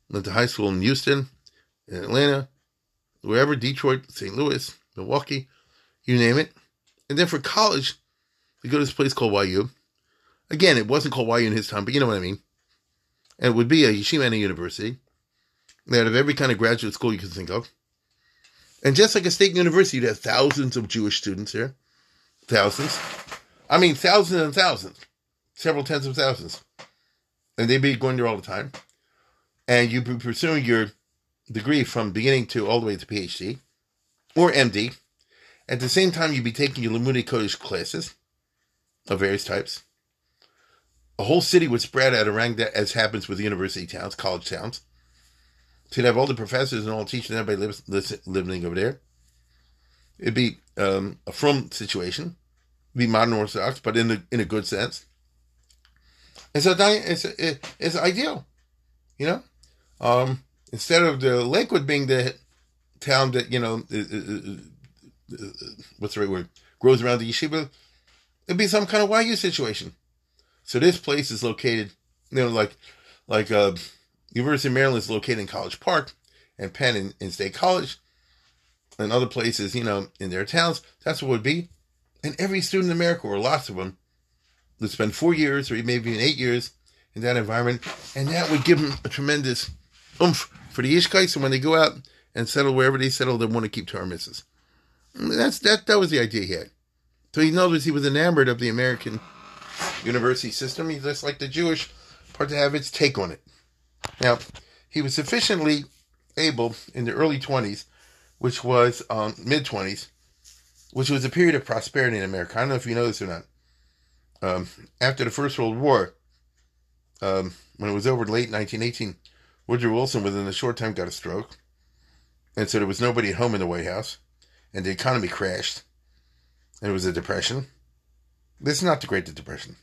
S1: went to high school in Houston, in Atlanta, wherever, Detroit, St. Louis, Milwaukee, you name it. And then for college, we go to this place called YU. Again, it wasn't called YU in his time, but you know what I mean. And it would be a yeshiva and a university. They had every kind of graduate school you could think of. And just like a state university, you'd have thousands of Jewish students here. Thousands. I mean, thousands and thousands. Several tens of thousands. And they'd be going there all the time. And you'd be pursuing your degree from beginning to all the way to PhD or MD. At the same time, you'd be taking your Limudei Kodesh classes of various types. A whole city would spread out around that, as happens with university towns, college towns. So you'd have all the professors and all the teachers, and everybody lives, living over there. It'd be um, a from situation, It'd be modern Orthodox, but in a in a good sense. It's a it's a, it's ideal, you know. Um, instead of the Lakewood being the town that you know, uh, uh, uh, what's the right word, grows around the yeshiva, it'd be some kind of YU situation. So this place is located, you know, like like uh, University of Maryland is located in College Park, and Penn in, in State College, and other places, you know, in their towns. That's what would be. And every student in America, or lots of them, would spend four years or maybe even eight years in that environment, and that would give them a tremendous oomph for the Ishkites. And when they go out and settle wherever they settle, they want to keep Torah mitzvahs. That's that. That was the idea he had. So he knows he was enamored of the American university system. He just like the Jewish part to have its take on it. Now, he was sufficiently able in the early 20s, which was um, mid 20s, which was a period of prosperity in America. I don't know if you know this or not. Um, after the First World War, um, when it was over late 1918, Woodrow Wilson, within a short time, got a stroke. And so there was nobody at home in the White House. And the economy crashed. And it was a depression. This is not the Great Depression.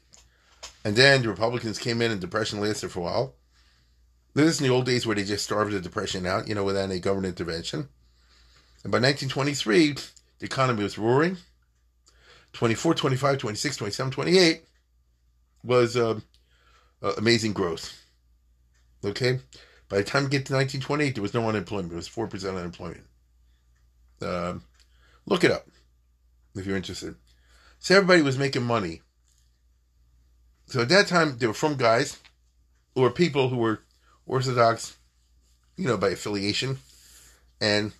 S1: And then the Republicans came in and depression lasted for a while. This is in the old days where they just starved the depression out, you know, without any government intervention. And by 1923, the economy was roaring. 24, 25, 26, 27, 28 was uh, uh, amazing growth. Okay? By the time we get to 1928, there was no unemployment. It was 4% unemployment. Uh, look it up if you're interested. So everybody was making money. So at that time, they were from guys or people who were Orthodox, you know, by affiliation. And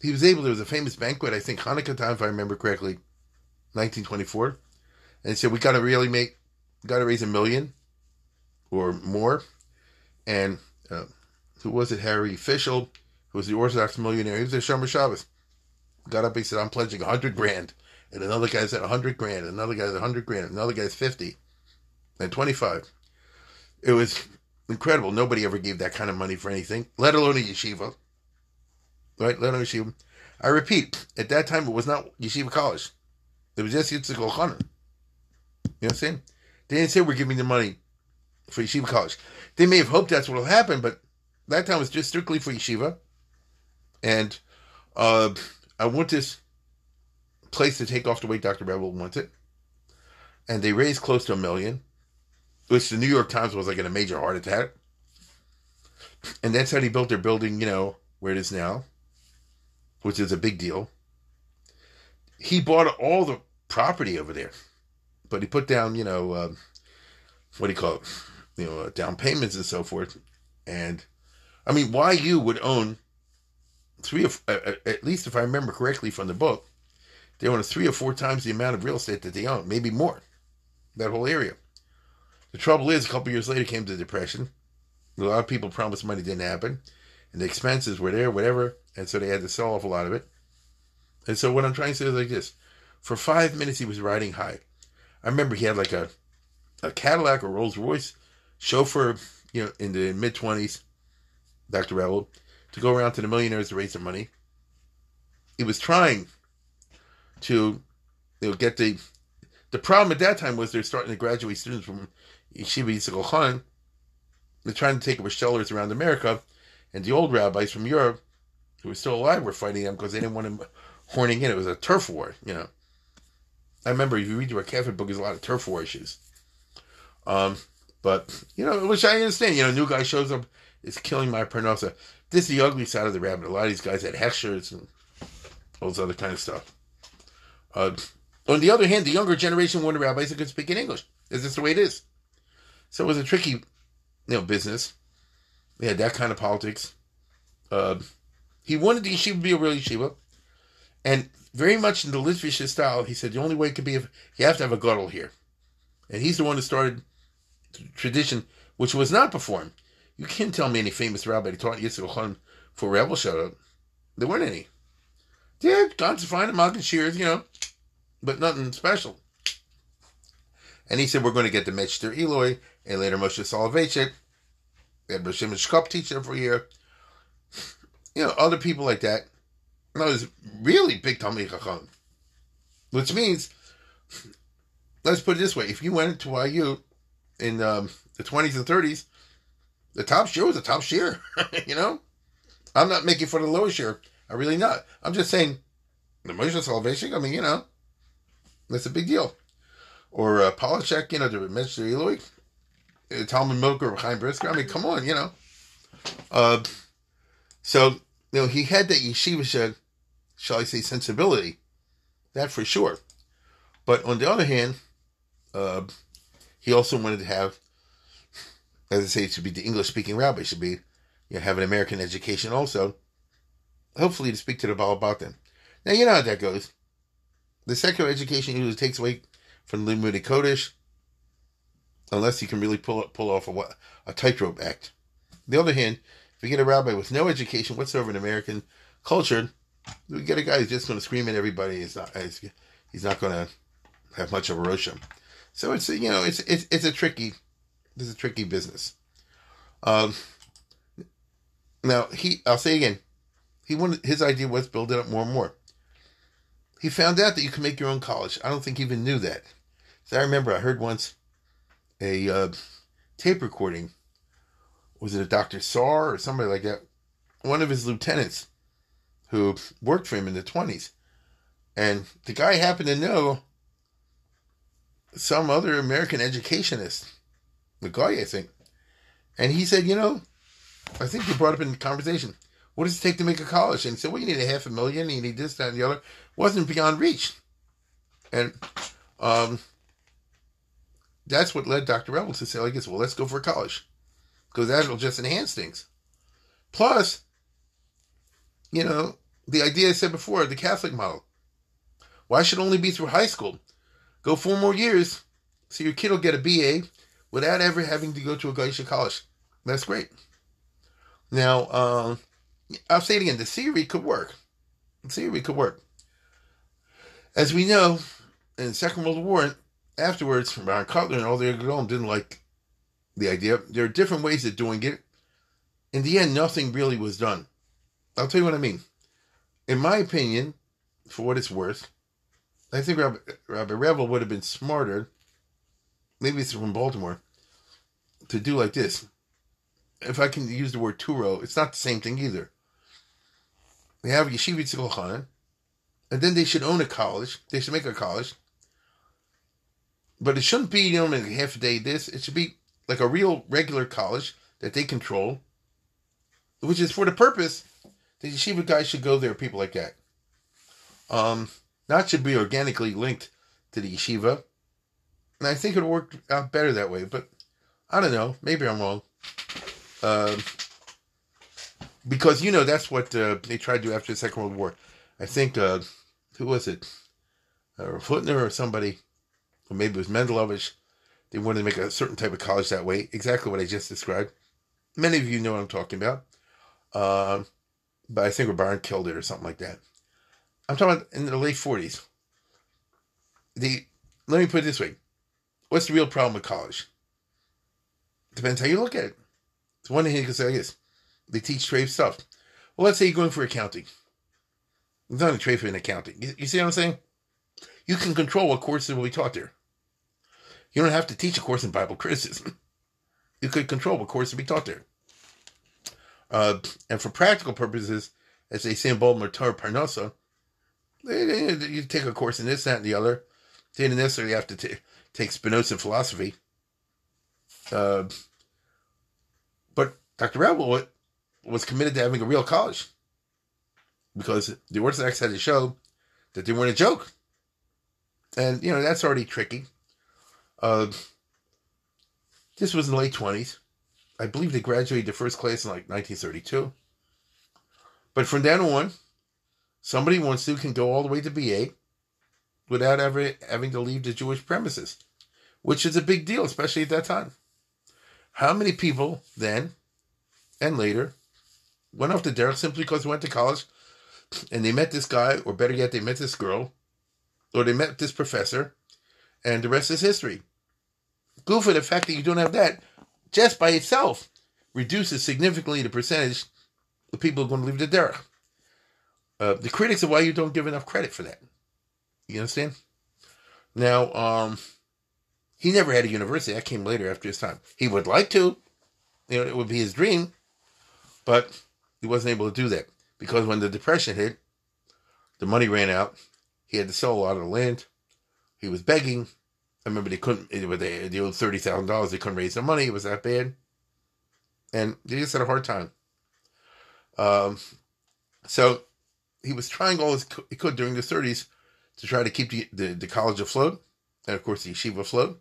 S1: he was able, there was a famous banquet, I think Hanukkah time, if I remember correctly, 1924. And he said, we got to really make, got to raise a million or more. And uh, who was it? Harry Fischel, who was the Orthodox millionaire. He was a Shomer Shabbos. Got up, he said, I'm pledging a hundred grand. And another guy's at a hundred grand. Another guy's said a hundred grand. Another guy's 50 and 25. It was incredible. Nobody ever gave that kind of money for anything, let alone a yeshiva. Right? Let alone a yeshiva. I repeat, at that time it was not yeshiva college. It was just Yitzchak Elchanan. You know what I'm saying? They didn't say we're giving the money for yeshiva college. They may have hoped that's what will happen, but that time it was just strictly for yeshiva. And uh, I want this place to take off the way Dr. Revel wants it. And they raised close to a million which the New York Times was like in a major heart attack. And that's how they built their building, you know, where it is now, which is a big deal. He bought all the property over there, but he put down, you know, uh, what do you call it? You know, uh, down payments and so forth. And I mean, why you would own three of, uh, at least if I remember correctly from the book, they own three or four times the amount of real estate that they own, maybe more. That whole area. The trouble is, a couple years later came the depression. A lot of people promised money didn't happen, and the expenses were there, whatever, and so they had to sell off a lot of it. And so what I'm trying to say is like this: for five minutes he was riding high. I remember he had like a a Cadillac or Rolls Royce chauffeur, you know, in the mid twenties, Dr. Revel, to go around to the millionaires to raise their money. He was trying to you know get the the problem at that time was they're starting to graduate students from Yeshiva Yitzchak Elchanan, they're trying to take over shellers around America, and the old rabbis from Europe, who were still alive, were fighting them because they didn't want them horning in. It was a turf war, you know. I remember if you read your Catholic book, there's a lot of turf war issues. Um, but you know, which I understand. You know, new guy shows up is killing my parnasa. This is the ugly side of the rabbit. A lot of these guys had hechshers and all this other kind of stuff. Uh, on the other hand, the younger generation wanted rabbis that could speak in English. Is this the way it is? So it was a tricky, you know, business. They had that kind of politics. Uh, he wanted the yeshiva to be a real yeshiva, and very much in the Litvish style. He said the only way it could be if you have to have a gadol here, and he's the one who started the tradition which was not performed. You can't tell me any famous rabbi that taught Yitzchak for rebel showed up. There weren't any. Yeah, God's fine, Magen Shears, you know, but nothing special. And he said, we're going to get the Metzger Eloy, and later Moshe Soloveitchik. We had Moshe Shkop teach a year. You know, other people like that. And I was really big Talmud Chacham. Which means, let's put it this way, if you went to YU in um, the 20s and 30s, the top share was a top share, you know? I'm not making for the lowest share. I really not. I'm just saying, the Moshe Soloveitchik, I mean, you know, that's a big deal. Or uh, Polachek, you know, the Mr. Eloy, uh, Talmud Milker, Chaim Brisker. I mean, come on, you know. Uh, so, you know, he had that yeshiva, shall I say, sensibility. That for sure. But on the other hand, uh, he also wanted to have, as I say, it should be the English speaking rabbi, should be, you know, have an American education also. Hopefully to speak to the Baal about them. Now, you know how that goes. The secular education usually takes away from Limud Kodesh, unless you can really pull pull off a, a tightrope act. On the other hand, if you get a rabbi with no education whatsoever in American culture, we get a guy who's just going to scream at everybody. He's not he's not going to have much of a rosham. So it's you know it's it's it's a tricky it's a tricky business. Um, now he I'll say again, he wanted his idea was build it up more and more. He found out that you can make your own college. I don't think he even knew that. So I remember I heard once a uh, tape recording. Was it a Dr. Saar or somebody like that? One of his lieutenants who worked for him in the 20s. And the guy happened to know some other American educationist, guy, I think. And he said, you know, I think you brought up in the conversation, what does it take to make a college? And he said, well, you need a half a million, you need this, that, and the other. Wasn't beyond reach. And um, that's what led Dr. Revel to say, I guess, well, let's go for college. Because that'll just enhance things. Plus, you know, the idea I said before, the Catholic model. Why should only be through high school? Go four more years, so your kid will get a BA without ever having to go to a Geisha college. That's great. Now, uh, I'll say it again, the theory could work. The theory could work. As we know, in the Second World War, afterwards, Baron Kotler and all the other didn't like the idea. There are different ways of doing it. In the end, nothing really was done. I'll tell you what I mean. In my opinion, for what it's worth, I think Rabbi, Rabbi Revel would have been smarter, maybe it's from Baltimore, to do like this. If I can use the word Touro, it's not the same thing either. They have Yeshiva Tzilchanan, and then they should own a college. They should make a college. But it shouldn't be, you know, like half a day this. It should be like a real regular college that they control, which is for the purpose the yeshiva guys should go there, people like that. Um, not should be organically linked to the yeshiva. And I think it worked out better that way, but I don't know. Maybe I'm wrong. Um, because, you know, that's what uh, they tried to do after the Second World War. I think, uh, who was it? Uh, Footner or somebody, or maybe it was Mendelovich. They wanted to make a certain type of college that way. Exactly what I just described. Many of you know what I'm talking about. Uh, but I think Baron killed it or something like that. I'm talking about in the late 40s. The let me put it this way: What's the real problem with college? Depends how you look at it. It's one thing you can say is they teach trade stuff. Well, let's say you're going for accounting. It's not a trade for an accounting. You, you see what I'm saying? You can control what courses will be taught there. You don't have to teach a course in Bible criticism. You could control what courses will be taught there. Uh, and for practical purposes, as they say in Baltimore, Torah Parnasa, you take a course in this, that, and the other. You didn't necessarily have to t- take Spinoza philosophy. Uh, but Dr. Revel was committed to having a real college because the Orthodox had to show that they weren't a joke. And, you know, that's already tricky. Uh, this was in the late 20s. I believe they graduated the first class in like 1932. But from then on, somebody wants to can go all the way to BA without ever having to leave the Jewish premises, which is a big deal, especially at that time. How many people then and later went off the derech simply because they went to college and they met this guy, or better yet, they met this girl, or they met this professor, and the rest is history. Go for the fact that you don't have that just by itself reduces significantly the percentage of people who are going to leave the derech. Uh, the critics of why you don't give enough credit for that. You understand? Now, um, he never had a university. That came later after his time. He would like to. You know, it would be his dream, but he wasn't able to do that because when the depression hit, the money ran out. He had to sell a lot of the land. He was begging. I remember they couldn't. They, they owed thirty thousand dollars. They couldn't raise the money. It was that bad, and they just had a hard time. Um, so he was trying all he could during the thirties to try to keep the, the, the college afloat, and of course the yeshiva afloat.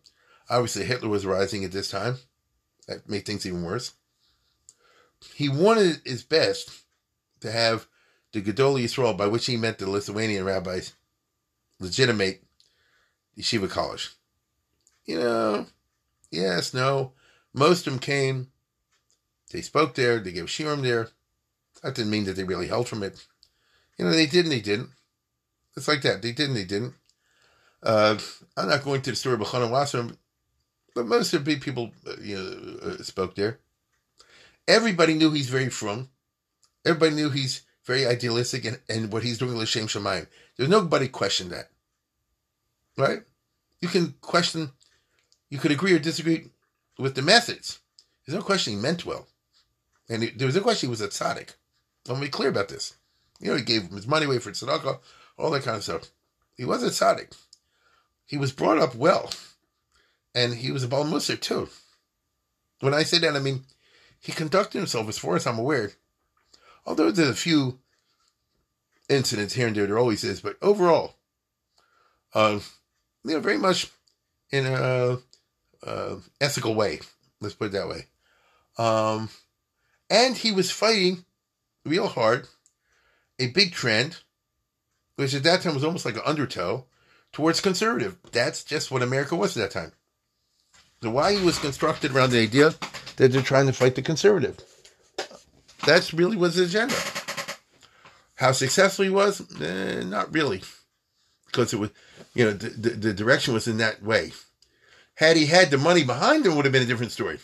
S1: Obviously, Hitler was rising at this time. That made things even worse. He wanted his best to have the Gedol Yisrael, by which he meant the Lithuanian rabbis, legitimate yeshiva college. You know, yes, no. Most of them came, they spoke there, they gave shiurim there. That didn't mean that they really held from it. You know, they did and they didn't. It's like that. They did and they didn't. Uh, I'm not going to the story of Wasserman, but most of the people uh, you know, uh, spoke there. Everybody knew he's very from. Everybody knew he's very idealistic and, and what he's doing L'Shem Shamayim. There's nobody question that. Right? You can question, you could agree or disagree with the methods. There's no question he meant well. And there was no question he was a tzaddik. I'm be clear about this. You know, he gave his money away for tzedakah, all that kind of stuff. He was a tzaddik. He was brought up well. And he was a Baal Musar too. When I say that, I mean, he conducted himself, as far as I'm aware, although there's a few incidents here and there, there always is, but overall, uh, you know, very much in a, a ethical way. Let's put it that way. Um, and he was fighting real hard a big trend, which at that time was almost like an undertow, towards conservative. That's just what America was at that time. The why he was constructed around the idea that they're trying to fight the conservative. That's really was his agenda. How successful he was, eh, not really, because it was, you know, the, the, the direction was in that way. Had he had the money behind him, would have been a different story.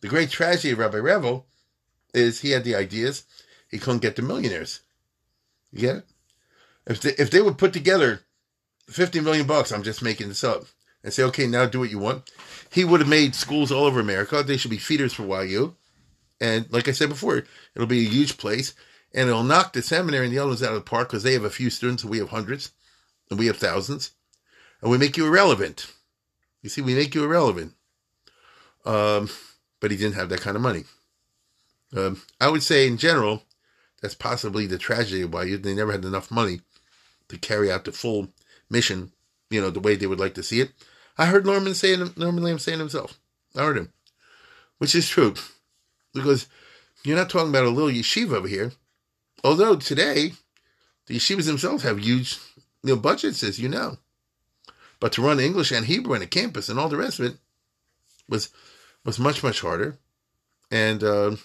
S1: The great tragedy of Rabbi Revel is he had the ideas, he couldn't get the millionaires. You get it? If they, if they would put together 50 million bucks, I'm just making this up, and say, okay, now do what you want, he would have made schools all over America. They should be feeders for YU. And like I said before, it'll be a huge place, and it'll knock the seminary and the other ones out of the park because they have a few students and we have hundreds, and we have thousands, and we make you irrelevant. You see, we make you irrelevant. Um, but he didn't have that kind of money. Um, I would say, in general, that's possibly the tragedy of why they never had enough money to carry out the full mission, you know, the way they would like to see it. I heard Norman saying Norman Lamm saying himself. I heard him, which is true, because you're not talking about a little yeshiva over here. Although today, the yeshivas themselves have huge, you know, budgets, as you know. But to run English and Hebrew in a campus and all the rest of it was was much much harder, and. Uh,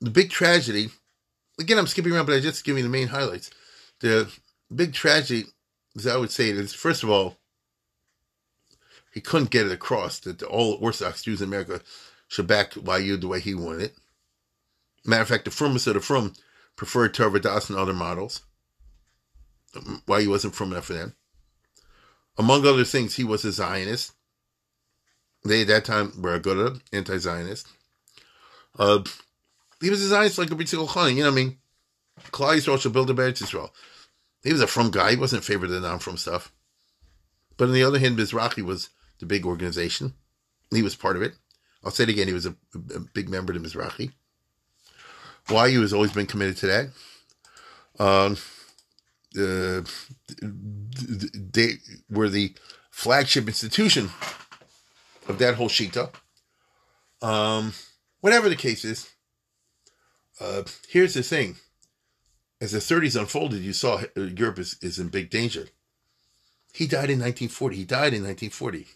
S1: the big tragedy, again, I'm skipping around, but I just give you the main highlights. The big tragedy, as I would say, is first of all, he couldn't get it across that all Orthodox Jews in America should back YU the way he wanted it. Matter of fact, the Frum said the Frum preferred Torah Vodaas and other models. YU wasn't Frum enough for them. Among other things, he was a Zionist. They at that time were a good anti-Zionist. Uh, he was a Zionist like a B'tzikol Chani, you know what I mean? Klal Yisrael should build a Eretz Yisrael. He was a from guy. He wasn't in favor of the non-from stuff. But on the other hand, Mizrahi was the big organization. He was part of it. I'll say it again. He was a, a big member of Mizrahi. He has always been committed to that. Um, uh, they were the flagship institution of that whole shita. Um, whatever the case is, uh, here's the thing. As the 30s unfolded, you saw uh, Europe is, is in big danger. He died in 1940. He died in 1940.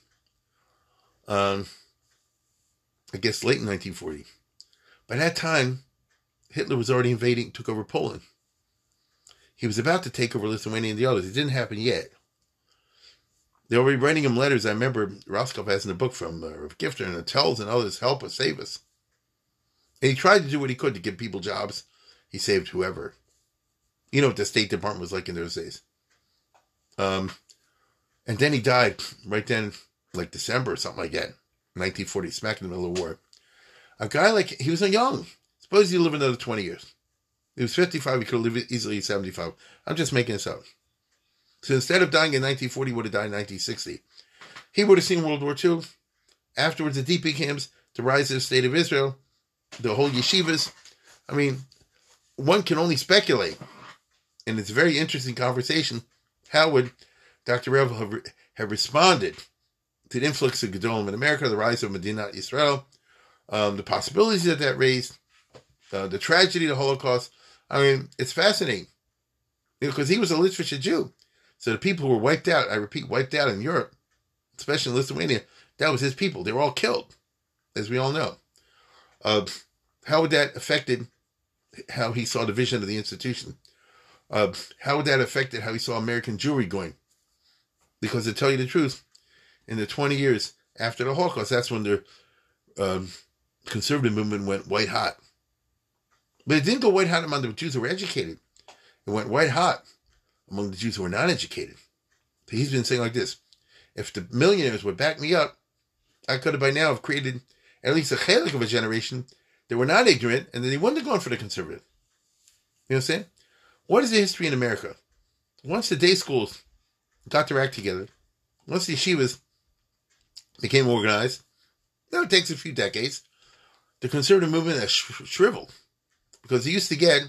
S1: Um, I guess late in 1940. By that time, Hitler was already invading, took over Poland. He was about to take over Lithuania and the others. It didn't happen yet. They were writing him letters. I remember Rothkoff has in a book from uh, Gifter and tells and others, help us, save us. And he tried to do what he could to give people jobs. He saved whoever. You know what the State Department was like in those days. Um, and then he died right then, like December or something like that, 1940, smack in the middle of the war. A guy like, he was young. Suppose he lived another 20 years. He was 55, he could have lived easily 75. I'm just making this up. So instead of dying in 1940, he would have died in 1960. He would have seen World War II. Afterwards, the DP camps, the rise of the state of Israel, the whole yeshivas. I mean, one can only speculate. And it's a very interesting conversation. How would Dr. Revel have, have responded to the influx of Gedolim in America, the rise of Medina Israel, um, the possibilities that that raised, uh, the tragedy of the Holocaust. I mean, it's fascinating because he was a Litvish Jew. So the people who were wiped out, I repeat, wiped out in Europe, especially in Lithuania, that was his people. They were all killed, as we all know. Uh, how would that affected how he saw the vision of the institution? Uh, how that affected how he saw American Jewry going? Because to tell you the truth, in the 20 years after the Holocaust, that's when the um, conservative movement went white hot. But it didn't go white hot among the Jews who were educated. It went white hot among the Jews who were not educated. He's been saying like this: if the millionaires would back me up, I could have by now have created at least a chalik of a generation that were not ignorant, and then he wouldn't have gone for the conservative. You know what I'm saying? What is the history in America? Once the day schools got their act together, once the yeshivas became organized, now it takes a few decades, the conservative movement has sh- shriveled because they used to get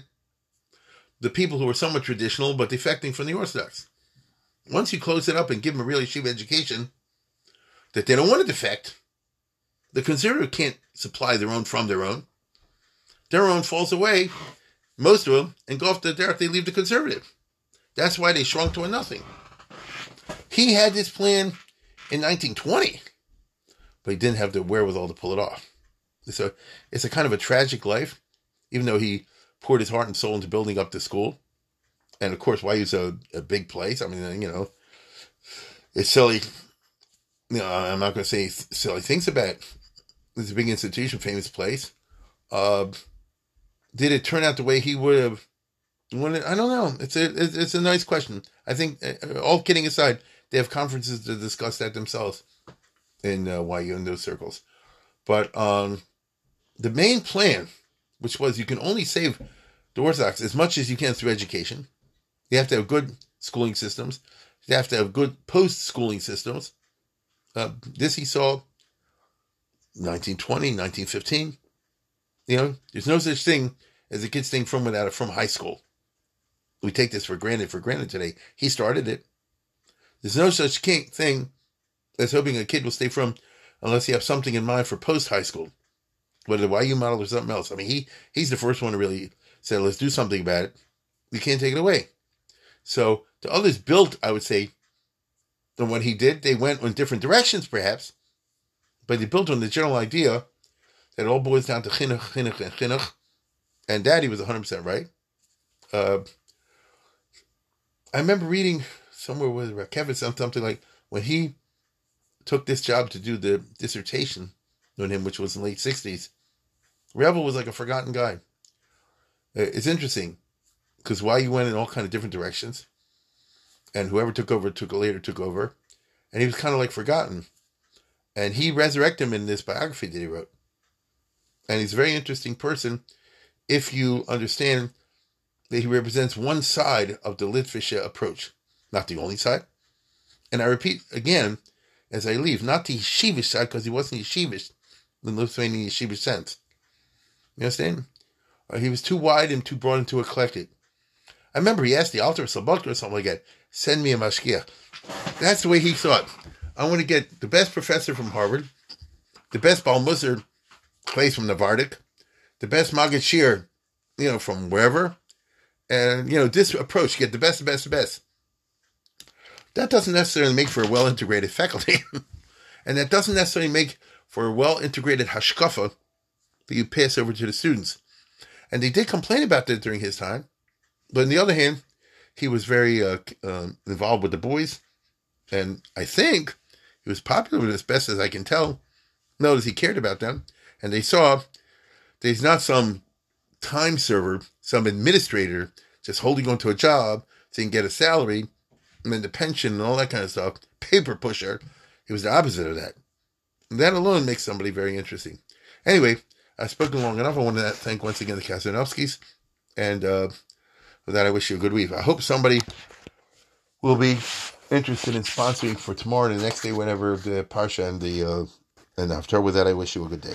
S1: the people who were somewhat traditional but defecting from the Orthodox. Once you close it up and give them a real yeshiva education that they don't want to defect, the conservative can't supply their own from their own. Their own falls away, most of them, off the derech, they leave the conservative. That's why they shrunk to a nothing. He had this plan in 1920, but he didn't have the wherewithal to pull it off. So it's a kind of a tragic life, even though he poured his heart and soul into building up the school. And of course, why use a, a big place? I mean, you know, it's silly. You know, I'm not going to say silly things about it. It's a big institution, famous place. Uh, did it turn out the way he would have wanted? I don't know. It's a it's a nice question. I think, uh, all kidding aside, they have conferences to discuss that themselves in uh, YU in those circles. But um, the main plan, which was you can only save the Orthodox as much as you can through education. You have to have good schooling systems. You have to have good post schooling systems. Uh, this he saw 1920, 1915. You know, there's no such thing as a kid staying from without from high school. We take this for granted for granted today. He started it. There's no such thing as hoping a kid will stay from unless you have something in mind for post high school, whether the YU model or something else. I mean, he he's the first one to really say, let's do something about it. You can't take it away. So the others built, I would say, than what he did. They went in different directions, perhaps, but they built on the general idea that it all boils down to chinuch, chinuch, and chinuch. And Daddy was 100% right. Uh, I remember reading somewhere with Kevin something like when he took this job to do the dissertation on him, which was in the late 60s, Revel was like a forgotten guy. Uh, it's interesting because why he went in all kind of different directions, and whoever took over took later took over, and he was kind of like forgotten, and he resurrected him in this biography that he wrote, and he's a very interesting person, if you understand that he represents one side of the Litvish approach, not the only side, and I repeat again as I leave, not the yeshivish side because he wasn't yeshivish, in Lithuanian yeshiva sense. You understand? Uh, he was too wide and too broad and too eclectic. I remember he asked the Alter of Slobodka or something like that, send me a mashgiach. That's the way he thought. I want to get the best professor from Harvard, the best Baal Place from Novardok, the best Maggid Shir, you know, from wherever. And, you know, this approach, get the best, the best, the best. That doesn't necessarily make for a well integrated faculty. and that doesn't necessarily make for a well integrated hashkafa that you pass over to the students. And they did complain about that during his time. But on the other hand, he was very uh, uh, involved with the boys. And I think he was popular with as best as I can tell. Notice he cared about them. And they saw there's not some time server, some administrator just holding on to a job so he can get a salary and then the pension and all that kind of stuff, paper pusher. He was the opposite of that. And that alone makes somebody very interesting. Anyway, I've spoken long enough. I want to thank once again the Kazanovskis. And uh, with that, I wish you a good week. I hope somebody will be interested in sponsoring for tomorrow and the next day, whenever the Parsha and the uh, and after. With that, I wish you a good day.